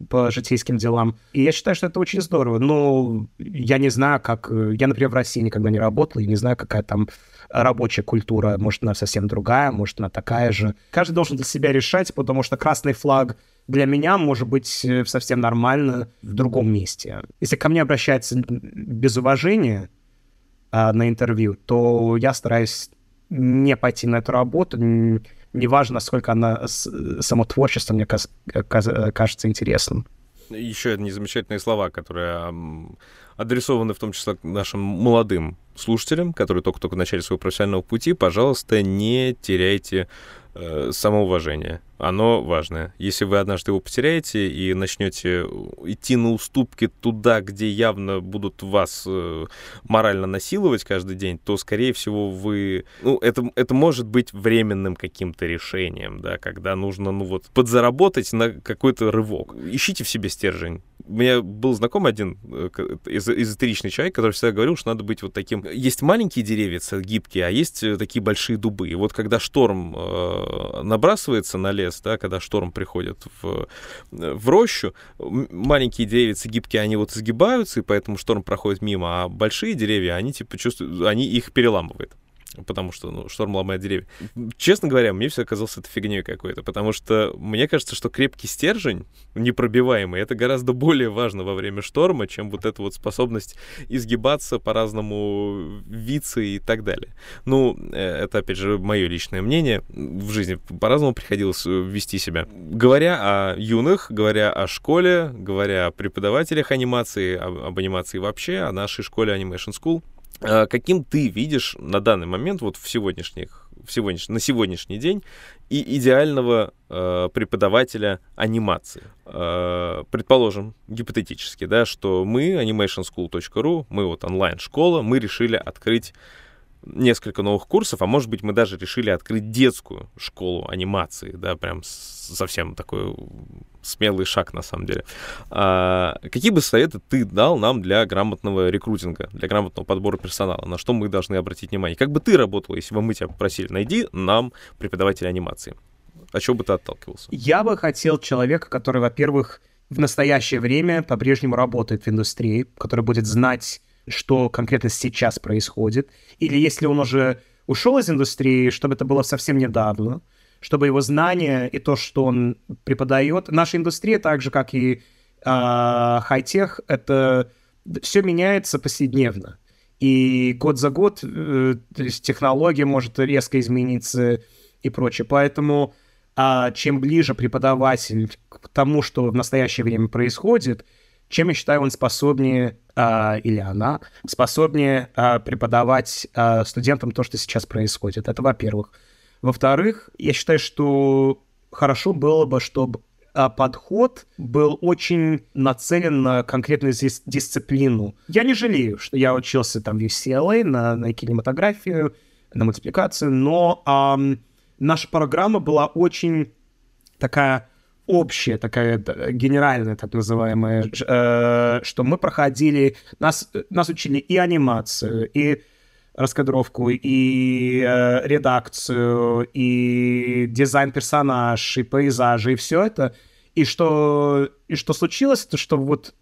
по житейским делам. И я считаю, что это очень здорово. Но я не знаю, как... Э, я, например, в России никогда не работал, и не знаю, какая там рабочая культура. Может, она совсем другая, может, она такая же. Каждый должен для себя решать, потому что красный флаг для меня может быть э, совсем нормально в другом месте. Если ко мне обращаются без уважения, а, на интервью, то я стараюсь не пойти на эту работу, неважно, насколько она само творчество мне кажется интересным. Еще одни замечательные слова, которые адресованы в том числе нашим молодым слушателям, которые только-только в начале своего профессионального пути. Пожалуйста, не теряйте э, самоуважение оно важное. Если вы однажды его потеряете и начнете идти на уступки туда, где явно будут вас э, морально насиловать каждый день, то, скорее всего, вы... Ну, это, это может быть временным каким-то решением, да, когда нужно, ну вот, подзаработать на какой-то рывок. Ищите в себе стержень. У меня был знакомый один э, эзотеричный человек, который всегда говорил, что надо быть вот таким... Есть маленькие деревья, гибкие, а есть э, такие большие дубы. И вот когда шторм э, набрасывается на лес, да, когда шторм приходит в, в рощу, маленькие деревья гибкие, они вот сгибаются, и поэтому шторм проходит мимо, а большие деревья, они типа чувствуют, они их переламывают потому что, ну, шторм ломает деревья. Честно говоря, мне все казалось это фигней какой-то, потому что мне кажется, что крепкий стержень, непробиваемый, это гораздо более важно во время шторма, чем вот эта вот способность изгибаться по-разному, виться и так далее. Ну, э, это, опять же, мое личное мнение. В жизни по-разному приходилось э, вести себя. Говоря о юных, говоря о школе, говоря о преподавателях анимации, об анимации вообще, о нашей школе Animation School, каким ты видишь на данный момент, вот в сегодняшних в сегодняш... на сегодняшний день и идеального э, преподавателя анимации. Э, предположим, гипотетически, да, что мы, animationschool.ru, мы вот онлайн-школа, мы решили открыть несколько новых курсов, а может быть, мы даже решили открыть детскую школу анимации, да, прям совсем такой смелый шаг, на самом деле. А, какие бы советы ты дал нам для грамотного рекрутинга, для грамотного подбора персонала? На что мы должны обратить внимание? Как бы ты работал, если бы мы тебя попросили, найди нам преподавателя анимации? От чего бы ты отталкивался? Я бы хотел человека, который, во-первых, в настоящее время по-прежнему работает в индустрии, который будет знать что конкретно сейчас происходит, или если он уже ушел из индустрии, чтобы это было совсем недавно, чтобы его знания и то, что он преподает. Наша индустрия, так же как и э, хай-тех, это все меняется повседневно. И год за год э, то есть технология может резко измениться и прочее. Поэтому э, чем ближе преподаватель к тому, что в настоящее время происходит, чем я считаю он способнее а, или она способнее а, преподавать а, студентам то, что сейчас происходит. Это во-первых. Во-вторых, я считаю, что хорошо было бы, чтобы а, подход был очень нацелен на конкретную здесь дисциплину. Я не жалею, что я учился там в UCLA на, на кинематографию, на мультипликацию, но а, наша программа была очень такая общая, такая генеральная, так называемая, э, что мы проходили, нас, нас учили и анимацию, и раскадровку, и э, редакцию, и дизайн персонаж, и пейзажи, и все это. И что, и что случилось, то что вот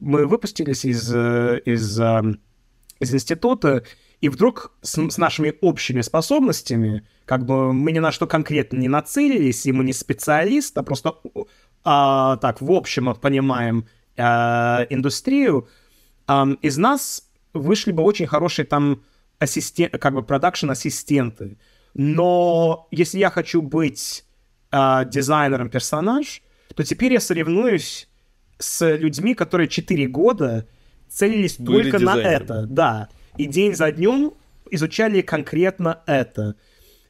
мы выпустились из, э, из, э, из института, и вдруг с, с нашими общими способностями, как бы мы ни на что конкретно не нацелились, и мы не специалист, а просто а, так, в общем, понимаем а, индустрию, а, из нас вышли бы очень хорошие там ассистенты, как бы продакшн-ассистенты. Но если я хочу быть а, дизайнером персонаж, то теперь я соревнуюсь с людьми, которые 4 года целились Были только дизайнером. на это. Да и день за днем изучали конкретно это.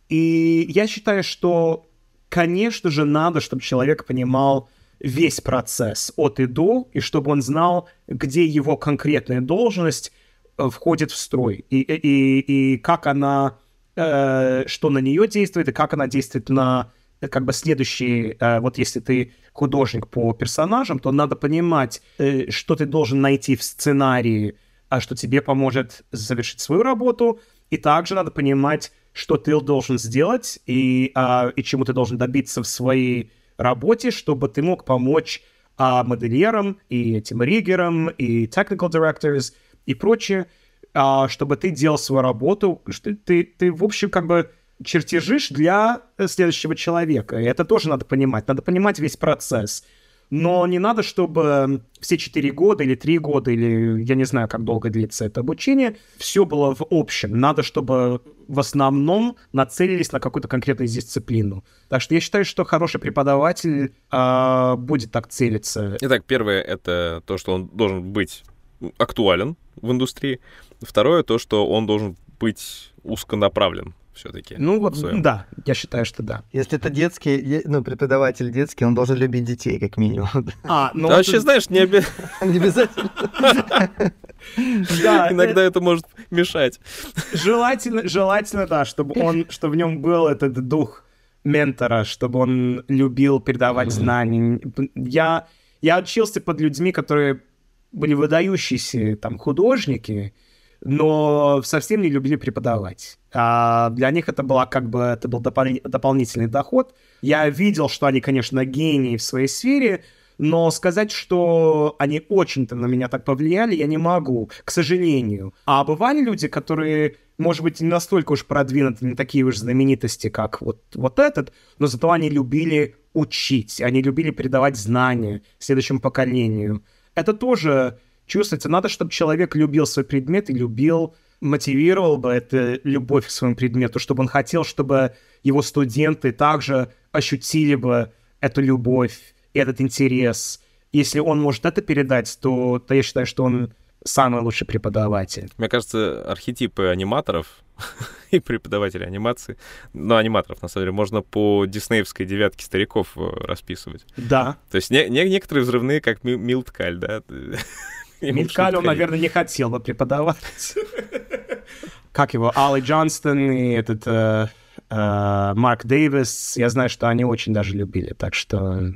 И я считаю, что, конечно же, надо, чтобы человек понимал весь процесс от и до, и чтобы он знал, где его конкретная должность э, входит в строй, и, и, и как она, э, что на нее действует, и как она действует на как бы следующий, э, вот если ты художник по персонажам, то надо понимать, э, что ты должен найти в сценарии, что тебе поможет завершить свою работу, и также надо понимать, что ты должен сделать и, а, и чему ты должен добиться в своей работе, чтобы ты мог помочь а, модельерам и этим риггерам и technical directors и прочее, а, чтобы ты делал свою работу, что ты, ты, в общем, как бы чертежишь для следующего человека. И это тоже надо понимать. Надо понимать весь процесс но не надо, чтобы все четыре года или три года, или я не знаю, как долго длится это обучение, все было в общем. Надо, чтобы в основном нацелились на какую-то конкретную дисциплину. Так что я считаю, что хороший преподаватель э, будет так целиться. Итак, первое — это то, что он должен быть актуален в индустрии. Второе — то, что он должен быть узконаправлен все-таки. Ну вот, да, я считаю, что да. Если это детский, ну, преподаватель детский, он должен любить детей, как минимум. А, ну... Вообще, знаешь, не обязательно. Да, Иногда это может мешать. Желательно, желательно, да, чтобы он, чтобы в нем был этот дух ментора, чтобы он любил передавать знания. Я, я учился под людьми, которые были выдающиеся там художники, но совсем не любили преподавать. А для них это была как бы это был допол- дополнительный доход. Я видел, что они, конечно, гении в своей сфере, но сказать, что они очень-то на меня так повлияли, я не могу, к сожалению. А бывали люди, которые, может быть, не настолько уж продвинуты, не такие уж знаменитости, как вот, вот этот, но зато они любили учить, они любили передавать знания следующему поколению. Это тоже чувствуется. Надо, чтобы человек любил свой предмет и любил, мотивировал бы эту любовь к своему предмету, чтобы он хотел, чтобы его студенты также ощутили бы эту любовь и этот интерес. Если он может это передать, то, то я считаю, что он самый лучший преподаватель. Мне кажется, архетипы аниматоров и преподавателей анимации, ну, аниматоров, на самом деле, можно по диснеевской девятке стариков э, расписывать. Да. То есть не, не, некоторые взрывные, как Ми- Милткаль, да? Милткаль он, наверное, не хотел бы преподавать. Как его, Алли Джонстон и этот э, э, Марк Дэвис, я знаю, что они очень даже любили, так что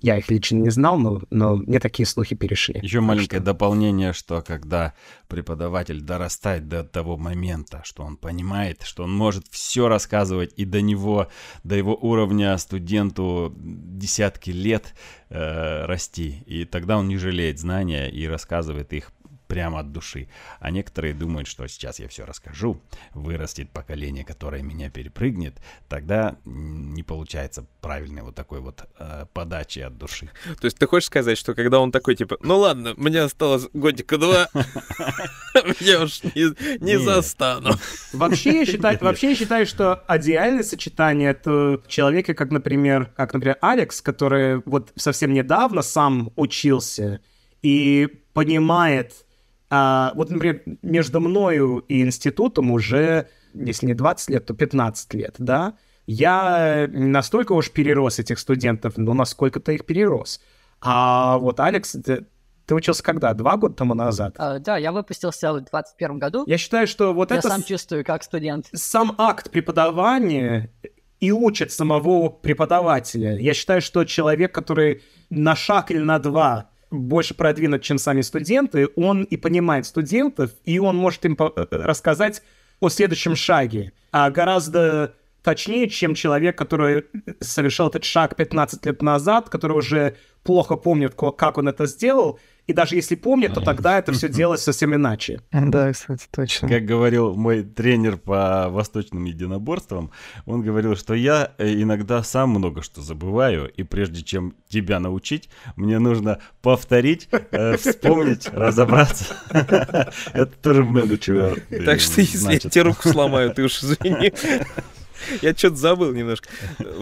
я их лично не знал, но, но мне такие слухи перешли. Еще Так маленькое что- дополнение, что когда преподаватель дорастает до того момента, что он понимает, что он может все рассказывать, и до него, до его уровня студенту десятки лет э, расти, и тогда он не жалеет знания и рассказывает их прямо от души. А некоторые думают, что сейчас я все расскажу, вырастет поколение, которое меня перепрыгнет, тогда не получается правильной вот такой вот э, подачи от души. То есть ты хочешь сказать, что когда он такой, типа, ну ладно, мне осталось годика два, я уж не, застану. Вообще я, считаю, вообще я считаю, что идеальное сочетание это человека, как, например, как, например, Алекс, который вот совсем недавно сам учился и понимает, а, вот, например, между мною и институтом уже, если не 20 лет, то 15 лет, да, я настолько уж перерос этих студентов, но насколько ты их перерос. А вот Алекс, ты, ты учился когда? Два года тому назад? А, да, я выпустился в 2021 году. Я считаю, что вот Я это... сам с- чувствую как студент. сам акт преподавания и учит самого преподавателя. Я считаю, что человек, который на шаг или на два больше продвинут, чем сами студенты, он и понимает студентов, и он может им по- э, рассказать о следующем шаге. А гораздо точнее, чем человек, который совершил этот шаг 15 лет назад, который уже плохо помнит, как он это сделал, и даже если помнит, то тогда это все делалось совсем иначе. Да, кстати, точно. Как говорил мой тренер по восточным единоборствам, он говорил, что я э, иногда сам много что забываю, и прежде чем тебя научить, мне нужно повторить, э, вспомнить, разобраться. Это тоже менеджер. Так что если я тебе руку сломаю, ты уж извини. Я что-то забыл немножко.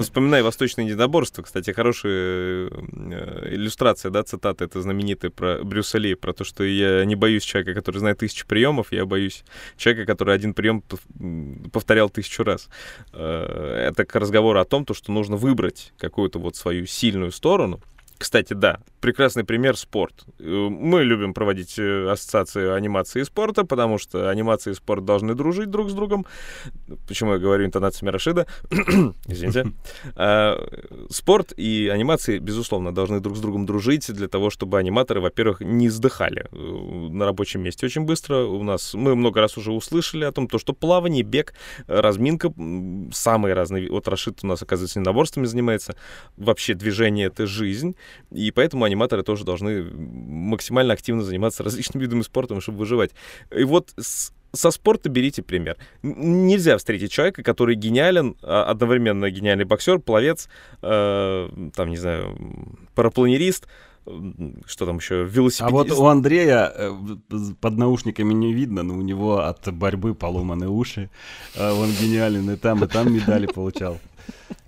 Вспоминаю «Восточное единоборство». Кстати, хорошая э, иллюстрация, да, цитата. Это знаменитая про Брюса Ли, про то, что я не боюсь человека, который знает тысячу приемов, я боюсь человека, который один прием повторял тысячу раз. Э, Это к разговору о том, то, что нужно выбрать какую-то вот свою сильную сторону. Кстати, да, прекрасный пример спорт. Э, Мы любим проводить э, ассоциации анимации и спорта, потому что анимация и спорт должны дружить друг с другом. Почему я говорю интонациями Рашида? Извините. А, Спорт и анимации, безусловно, должны друг с другом дружить для того, чтобы аниматоры, во-первых, не сдыхали э, на рабочем месте очень быстро. У нас мы много раз уже услышали о том, то, что плавание, бег, разминка, самые разные. Вот Рашид у нас, оказывается, единоборствами занимается. Вообще движение — это жизнь. И поэтому аниматоры тоже должны максимально активно заниматься различными видами спорта, чтобы выживать. И вот с- со спорта берите пример. Нельзя встретить человека, который гениален, а, одновременно гениальный боксер, пловец, э, там, не знаю, парапланерист, что там еще, велосипедист. А вот у Андрея э, под наушниками не видно, но у него от борьбы поломаны уши. А Он гениален и там, и там медали получал.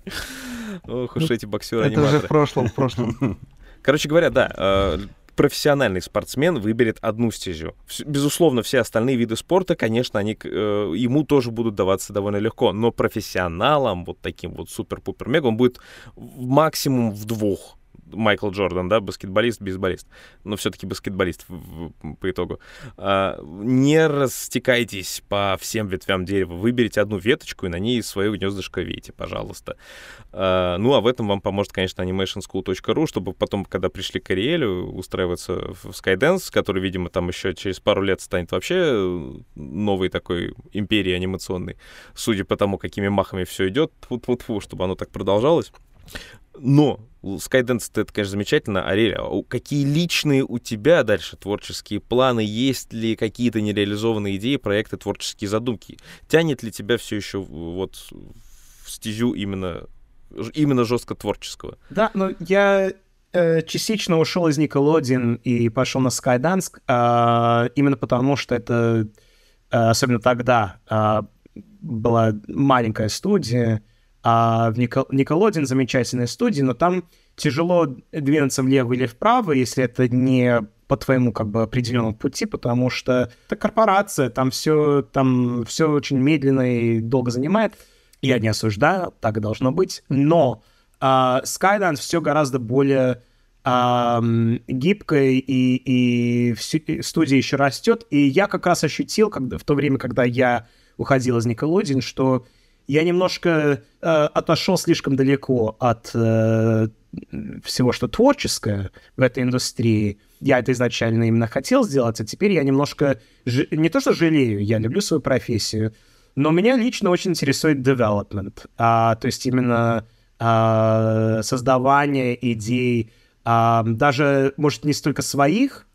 Ох уж эти Это уже в прошлом, в прошлом. Короче говоря, да, э, профессиональный спортсмен выберет одну стезю. Безусловно, все остальные виды спорта, конечно, они э, ему тоже будут даваться довольно легко, но профессионалам, вот таким вот супер-пупер-мега, он будет максимум в двух. Майкл Джордан, да, баскетболист, бейсболист, но все-таки баскетболист в- в- по итогу. А, не растекайтесь по всем ветвям дерева, выберите одну веточку и на ней свое гнездышко вейте, пожалуйста. А, ну, а в этом вам поможет, конечно, animationschool.ru, чтобы потом, когда пришли к Ариэлю, устраиваться в Skydance, который, видимо, там еще через пару лет станет вообще э, новой такой империей анимационной, судя по тому, какими махами все идет, тьфу-тьфу-тьфу, чтобы оно так продолжалось. Но Skydance это, конечно, замечательно. Ариэль, а какие личные у тебя дальше творческие планы? Есть ли какие-то нереализованные идеи, проекты, творческие задумки? Тянет ли тебя все еще вот в стезю именно, именно жестко творческого? Да, но я э, частично ушел из Nickelodeon и пошел на Skydance, а, именно потому что это, э, особенно тогда, а, была маленькая студия, а в Никол- Nickelodeon замечательная студия, но там тяжело двинуться влево или вправо, если это не по твоему как бы определенному пути, потому что это корпорация, там все, там все очень медленно и долго занимает. Я не осуждаю, так должно быть. Но э, Skydance все гораздо более э, гибкой, и, и, и студия еще растет. И я как раз ощутил, когда, в то время, когда я уходил из Nickelodeon, что я немножко э, отошел слишком далеко от э, всего, что творческое в этой индустрии. Я это изначально именно хотел сделать, а теперь я немножко... Ж... Не то, что жалею, я люблю свою профессию, но меня лично очень интересует development, а, то есть именно а, создавание идей, а, даже, может, не столько своих,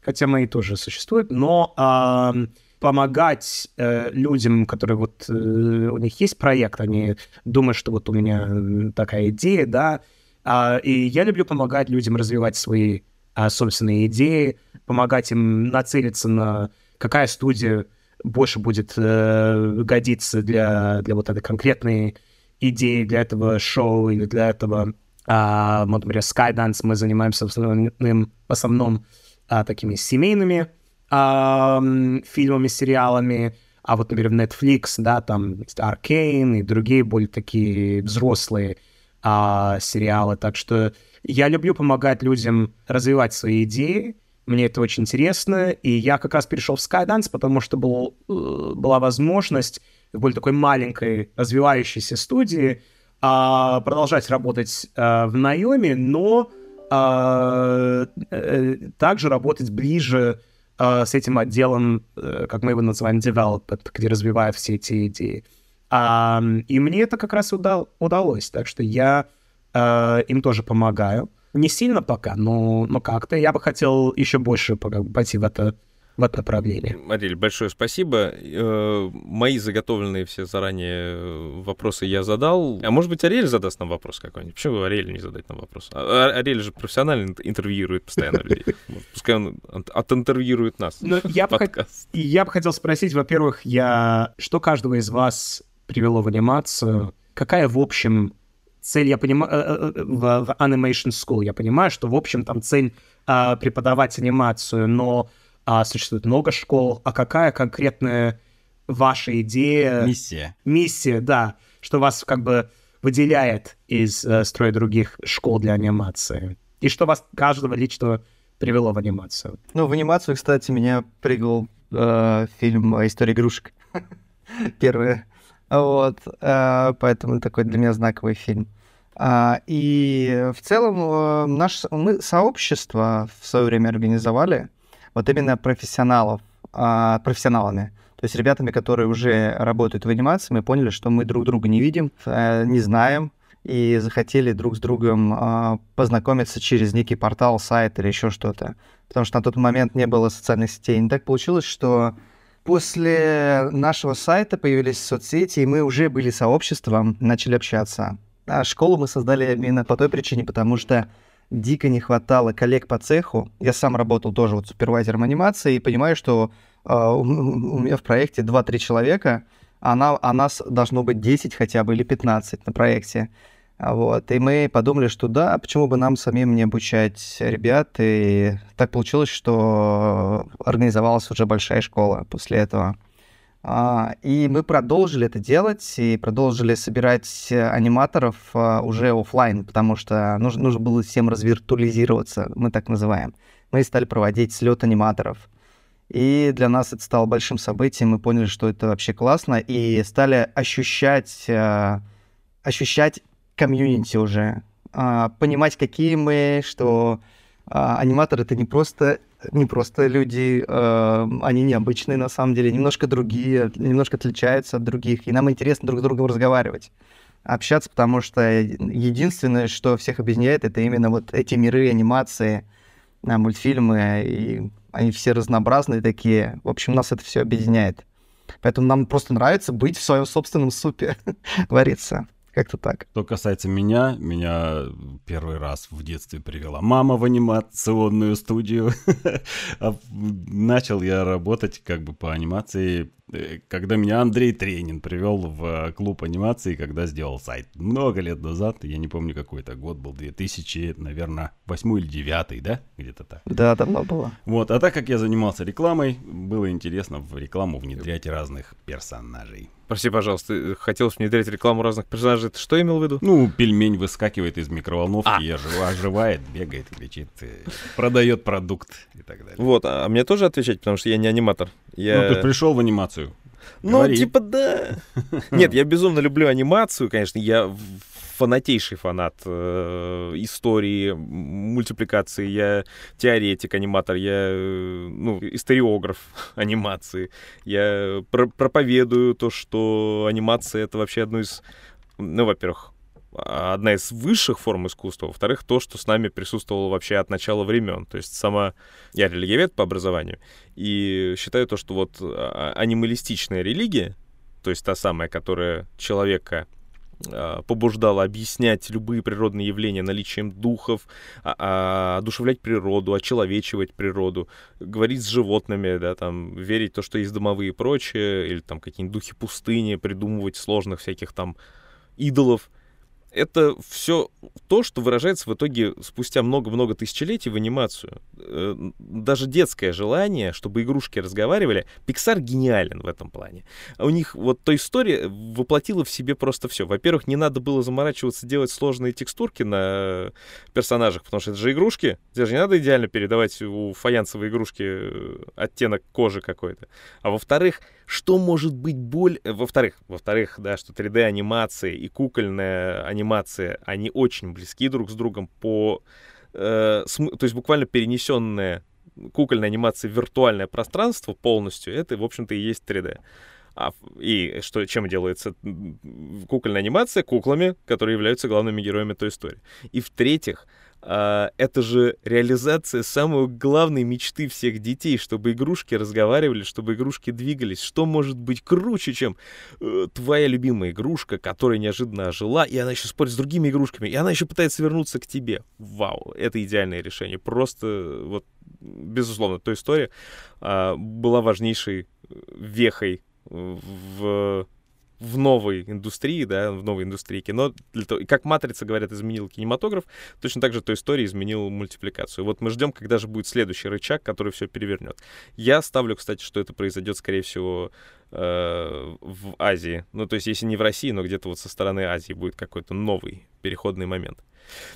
хотя мои тоже существуют, но а, помогать э, людям, которые вот э, у них есть проект, они думают, что вот у меня такая идея, да, а, и я люблю помогать людям развивать свои а, собственные идеи, помогать им нацелиться на какая студия больше будет э, годиться для, для вот этой конкретной идеи, для этого шоу или для этого, а, например, Skydance мы занимаемся в основном, в основном а, такими семейными фильмами, сериалами, а вот, например, Netflix, да, там Arcane и другие более такие взрослые а, сериалы. Так что я люблю помогать людям развивать свои идеи. Мне это очень интересно. И я как раз перешел в Skydance, потому что был, э, была возможность в более такой маленькой развивающейся студии а, продолжать работать а, в наеме, но а, а, также работать ближе а, с этим отделом, а, как мы его называем, development, где развивают все эти идеи. А, и мне это как раз удал, удалось, так что я а, им тоже помогаю. Не сильно пока, но, но как-то. Я бы хотел еще больше пойти в это в это направление. Ариэль, большое спасибо. Э, мои заготовленные все заранее э, вопросы я задал. А может быть, Ариэль задаст нам вопрос какой-нибудь? Почему Ариэль не задать нам вопрос? А, а Ариэль же профессионально интервьюирует постоянно людей. Пускай он оtinterвьюирует нас. Но я, бы хот... я бы хотел спросить, во-первых, я... что каждого из вас привело в анимацию? Какая, в общем, цель, я понимаю, э, в, в Animation School, я понимаю, что, в общем, там цель а, преподавать анимацию, но а, существует много школ, а какая конкретная ваша идея? Миссия. Миссия, да, что вас как бы выделяет из э, строя других школ для анимации. И что вас каждого лично привело в анимацию? Ну, в анимацию, кстати, меня привел э, фильм «История игрушек». Первый. Вот, э, поэтому такой для меня знаковый фильм. А, и в целом э, наше мы сообщество в свое время организовали, вот именно профессионалов, а, профессионалами. То есть ребятами, которые уже работают в анимации, мы поняли, что мы друг друга не видим, э, не знаем, и захотели друг с другом а, познакомиться через некий портал, сайт или еще что-то. Потому что на тот момент не было социальных сетей. И так получилось, что после нашего сайта появились соцсети, и мы уже были сообществом, начали общаться. А школу мы создали именно по той причине, потому что дико не хватало коллег по цеху. Я сам работал тоже вот супервайзером анимации и понимаю, что э, у, у меня в проекте 2-3 человека, а, на, а нас должно быть 10 хотя бы или 15 на проекте. Вот. И мы подумали, что да, почему бы нам самим не обучать ребят. И так получилось, что организовалась уже большая школа после этого. А, и мы продолжили это делать и продолжили собирать аниматоров а, уже офлайн, потому что нужно, нужно было всем развиртуализироваться, мы так называем. Мы стали проводить слет аниматоров. И для нас это стало большим событием, мы поняли, что это вообще классно, и стали ощущать, а, ощущать комьюнити уже, понимать, какие мы, что аниматор это не просто не просто люди, э, они необычные на самом деле, немножко другие, немножко отличаются от других, и нам интересно друг с другом разговаривать, общаться, потому что единственное, что всех объединяет, это именно вот эти миры, анимации, э, мультфильмы, и они все разнообразные такие. В общем, нас это все объединяет. Поэтому нам просто нравится быть в своем собственном супе, вариться. Как-то так. Что касается меня, меня первый раз в детстве привела мама в анимационную студию. А начал я работать как бы по анимации когда меня Андрей Тренин привел в э, клуб анимации, когда сделал сайт. Много лет назад, я не помню какой это год был, 2000, наверное, 8 или 9, да? Где-то так. Да, давно было. Вот, а так как я занимался рекламой, было интересно в рекламу внедрять разных персонажей. Прости, пожалуйста, хотелось внедрять рекламу разных персонажей. Ты что имел в виду? Ну, пельмень выскакивает из микроволновки, а. и оживает, бегает, кричит, э, продает продукт так далее. Вот, а мне тоже отвечать, потому что я не аниматор. Я... Ну, ты пришел в анимацию. Ну, Говори. типа, да. Нет, я безумно люблю анимацию, конечно. Я фанатейший фанат э, истории, мультипликации. Я теоретик, аниматор, я э, ну, историограф анимации. Я про проповедую то, что анимация — это вообще одно из... Ну, во-первых, одна из высших форм искусства, во-вторых, то, что с нами присутствовало вообще от начала времен. То есть сама... Я религиовед по образованию, и считаю то, что вот а, анималистичная религия, то есть та самая, которая человека а, побуждала объяснять любые природные явления наличием духов, а, а, одушевлять природу, очеловечивать природу, говорить с животными, да, там, верить в то, что есть домовые и прочее, или там какие-нибудь духи пустыни, придумывать сложных всяких там идолов это все то, что выражается в итоге спустя много-много тысячелетий в анимацию. Э, даже детское желание, чтобы игрушки разговаривали, Pixar гениален в этом плане. А у них вот то история воплотила в себе просто все. Во-первых, не надо было заморачиваться делать сложные текстурки на персонажах, потому что это же игрушки. Тебе же не надо идеально передавать у фаянсовой игрушки э, оттенок кожи какой-то. А во-вторых, что может быть боль... Э, во-вторых, во-вторых, да, что 3D-анимация и кукольная анимация, они очень близки друг с другом по... Э, см... То есть буквально перенесенная кукольная анимация в виртуальное пространство полностью, это, в общем-то, и есть 3D. А, и что, чем делается кукольная анимация? Куклами, которые являются главными героями той истории. И в-третьих, а, это же реализация самой главной мечты всех детей, чтобы игрушки разговаривали, чтобы игрушки двигались. Что может быть круче, чем э, твоя любимая игрушка, которая неожиданно ожила, и она еще спорит с другими игрушками, и она еще пытается вернуться к тебе. Вау, это идеальное решение. Просто, вот, безусловно, та история а, была важнейшей э, вехой в в новой индустрии, да, в новой индустрии кино. Для того, как «Матрица», говорят, изменил кинематограф, точно так же той истории изменил мультипликацию. Вот мы ждем, когда же будет следующий рычаг, который все перевернет. Я ставлю, кстати, что это произойдет, скорее всего, э, в Азии. Ну, то есть, если не в России, но где-то вот со стороны Азии будет какой-то новый переходный момент.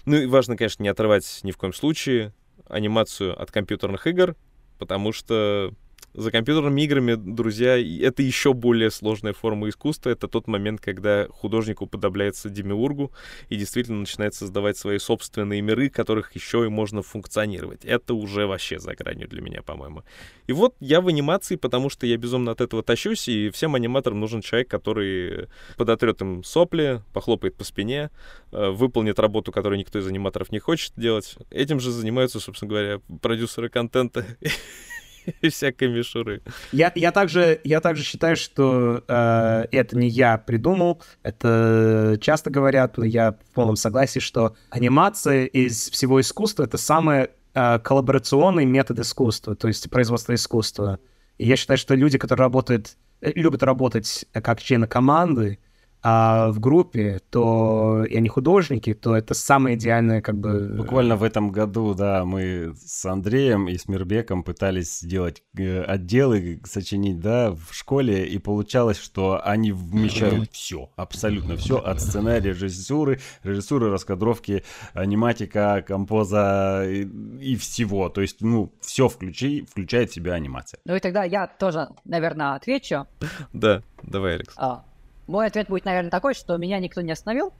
Ну и важно, конечно, не отрывать ни в коем случае анимацию от компьютерных игр, потому что за компьютерными играми, друзья, это еще более сложная форма искусства. Это тот момент, когда художник уподобляется демиургу и действительно начинает создавать свои собственные миры, которых еще и можно функционировать. Это уже вообще за гранью для меня, по-моему. И вот я в анимации, потому что я безумно от этого тащусь, и всем аниматорам нужен человек, который подотрет им сопли, похлопает по спине, э, выполнит работу, которую никто из аниматоров не хочет делать. Этим же занимаются, собственно говоря, продюсеры контента всякой мишуры. Я, я, также, я также считаю, что э, это не я придумал, это часто говорят, но я в полном согласии, что анимация из всего искусства — это самый э, коллаборационный метод искусства, то есть производство искусства. И я считаю, что люди, которые работают, э, любят работать как члены команды, а в группе, то и они художники, то это самое идеальное как бы... Буквально в этом году, да, мы с Андреем и с Мирбеком пытались сделать э, отделы, сочинить, да, в школе, и получалось, что они вмещают все, абсолютно все, от сценария, режиссуры, режиссуры, раскадровки, аниматика, композа и, и всего. То есть, ну, все включи, включает в себя анимация. Ну и тогда я тоже, наверное, отвечу. Да, давай, Алекс. А, мой ответ будет, наверное, такой, что меня никто не остановил.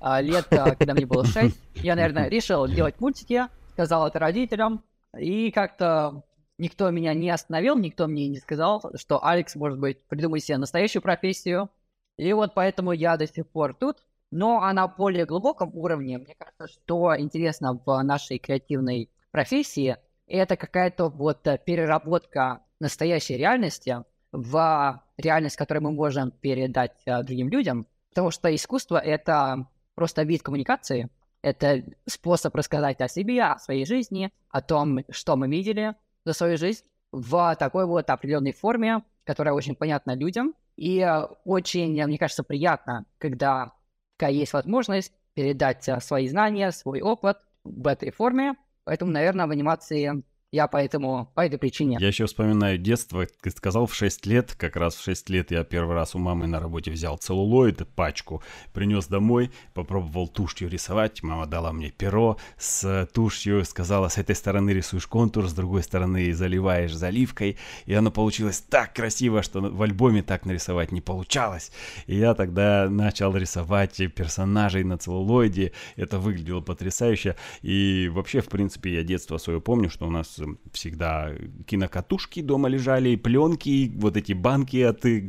А, лет, а, когда мне было 6, я, наверное, решил делать мультики, сказал это родителям, и как-то никто меня не остановил, никто мне не сказал, что Алекс, может быть, придумай себе настоящую профессию. И вот поэтому я до сих пор тут. Но а на более глубоком уровне, мне кажется, что интересно в нашей креативной профессии, это какая-то вот переработка настоящей реальности в реальность, которую мы можем передать а, другим людям, потому что искусство — это просто вид коммуникации, это способ рассказать о себе, о своей жизни, о том, что мы видели за свою жизнь в такой вот определенной форме, которая очень понятна людям. И э, очень, мне кажется, приятно, когда такая есть возможность передать э, свои знания, свой опыт в этой форме. Поэтому, наверное, в анимации я поэтому, по этой причине. Я еще вспоминаю детство, ты сказал, в 6 лет, как раз в 6 лет я первый раз у мамы на работе взял целлулоид, пачку, принес домой, попробовал тушью рисовать, мама дала мне перо с тушью, сказала, с этой стороны рисуешь контур, с другой стороны заливаешь заливкой, и оно получилось так красиво, что в альбоме так нарисовать не получалось. И я тогда начал рисовать персонажей на целлулоиде, это выглядело потрясающе, и вообще, в принципе, я детство свое помню, что у нас всегда кинокатушки дома лежали, пленки, вот эти банки от э,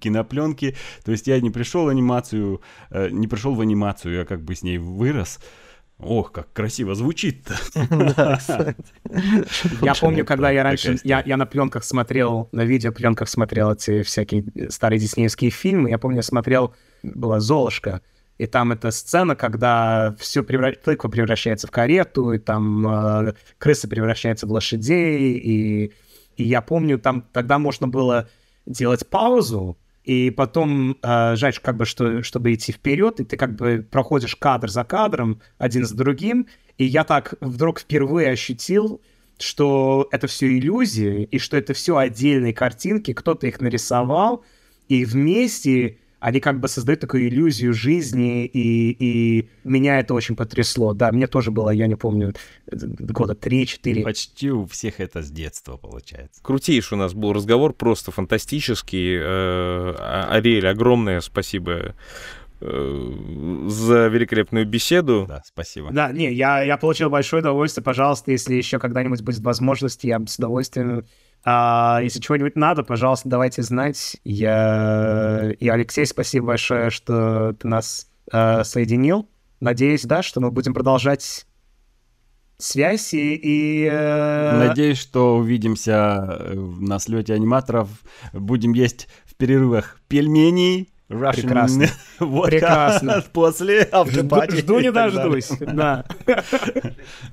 кинопленки. То есть я не пришел в анимацию, э, не пришел в анимацию, я как бы с ней вырос. Ох, как красиво звучит-то. Я помню, когда я раньше, я, я на пленках смотрел, на видеопленках смотрел эти всякие старые диснеевские фильмы. Я помню, я смотрел, была «Золушка», и там эта сцена, когда все превра... тыква превращается в карету, и там э, крысы превращаются в лошадей, и, и я помню, там тогда можно было делать паузу, и потом э, жать как бы, что, чтобы идти вперед, и ты как бы проходишь кадр за кадром, один за другим, и я так вдруг впервые ощутил, что это все иллюзии, и что это все отдельные картинки, кто-то их нарисовал, и вместе они как бы создают такую иллюзию жизни, и, и меня это очень потрясло. Да, мне тоже было, я не помню, года 3-4. Почти у всех это с детства получается. Крутейший у нас был разговор, просто фантастический. Э, а, Ариэль, огромное спасибо э, за великолепную беседу. Да, спасибо. Да, не, я, я получил большое удовольствие. Пожалуйста, если еще когда-нибудь будет возможность, я с удовольствием а, если чего-нибудь надо, пожалуйста, давайте знать. Я... И, Алексей, спасибо большое, что ты нас э, соединил. Надеюсь, да, что мы будем продолжать связь и... и э... Надеюсь, что увидимся на слете аниматоров. Будем есть в перерывах пельмени Russian Прекрасно. Вот Прекрасно. После автопати. Жду не дождусь, да.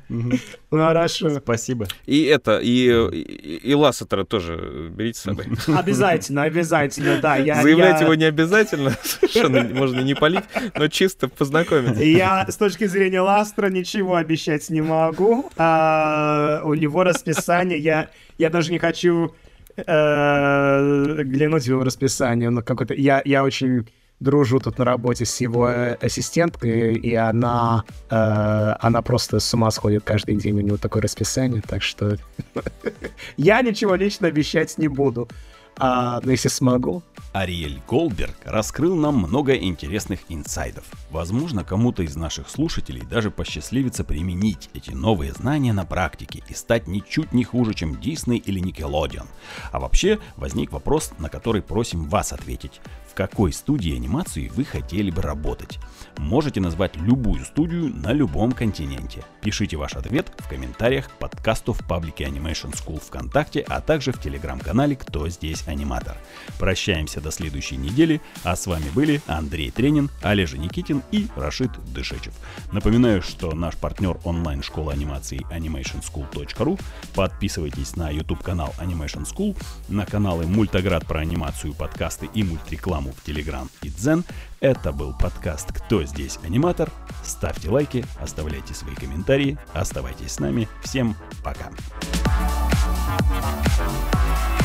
Ну, хорошо. Спасибо. И это, и, и, Лассетера тоже берите с собой. Обязательно, обязательно, да. Я, Заявлять я... его не обязательно, совершенно можно не полить, но чисто познакомиться. Я с точки зрения Ластера ничего обещать не могу. А, у него расписание, я, я даже не хочу глянуть в его расписание. Но какой-то... Я, я очень дружу тут на работе с его э, ассистенткой, и она, э, она просто с ума сходит каждый день, у него такое расписание, так что я ничего лично обещать не буду а, ну, если смогу. Ариэль Голдберг раскрыл нам много интересных инсайдов. Возможно, кому-то из наших слушателей даже посчастливится применить эти новые знания на практике и стать ничуть не хуже, чем Disney или Nickelodeon. А вообще, возник вопрос, на который просим вас ответить в какой студии анимации вы хотели бы работать. Можете назвать любую студию на любом континенте. Пишите ваш ответ в комментариях к подкасту в паблике Animation School ВКонтакте, а также в телеграм-канале «Кто здесь аниматор». Прощаемся до следующей недели, а с вами были Андрей Тренин, Олежа Никитин и Рашид Дышечев. Напоминаю, что наш партнер онлайн-школа анимации animationschool.ru. Подписывайтесь на YouTube-канал Animation School, на каналы Мультоград про анимацию, подкасты и мультрекламу рекламу в Telegram и Дзен. Это был подкаст «Кто здесь аниматор?». Ставьте лайки, оставляйте свои комментарии, оставайтесь с нами. Всем пока! Пока.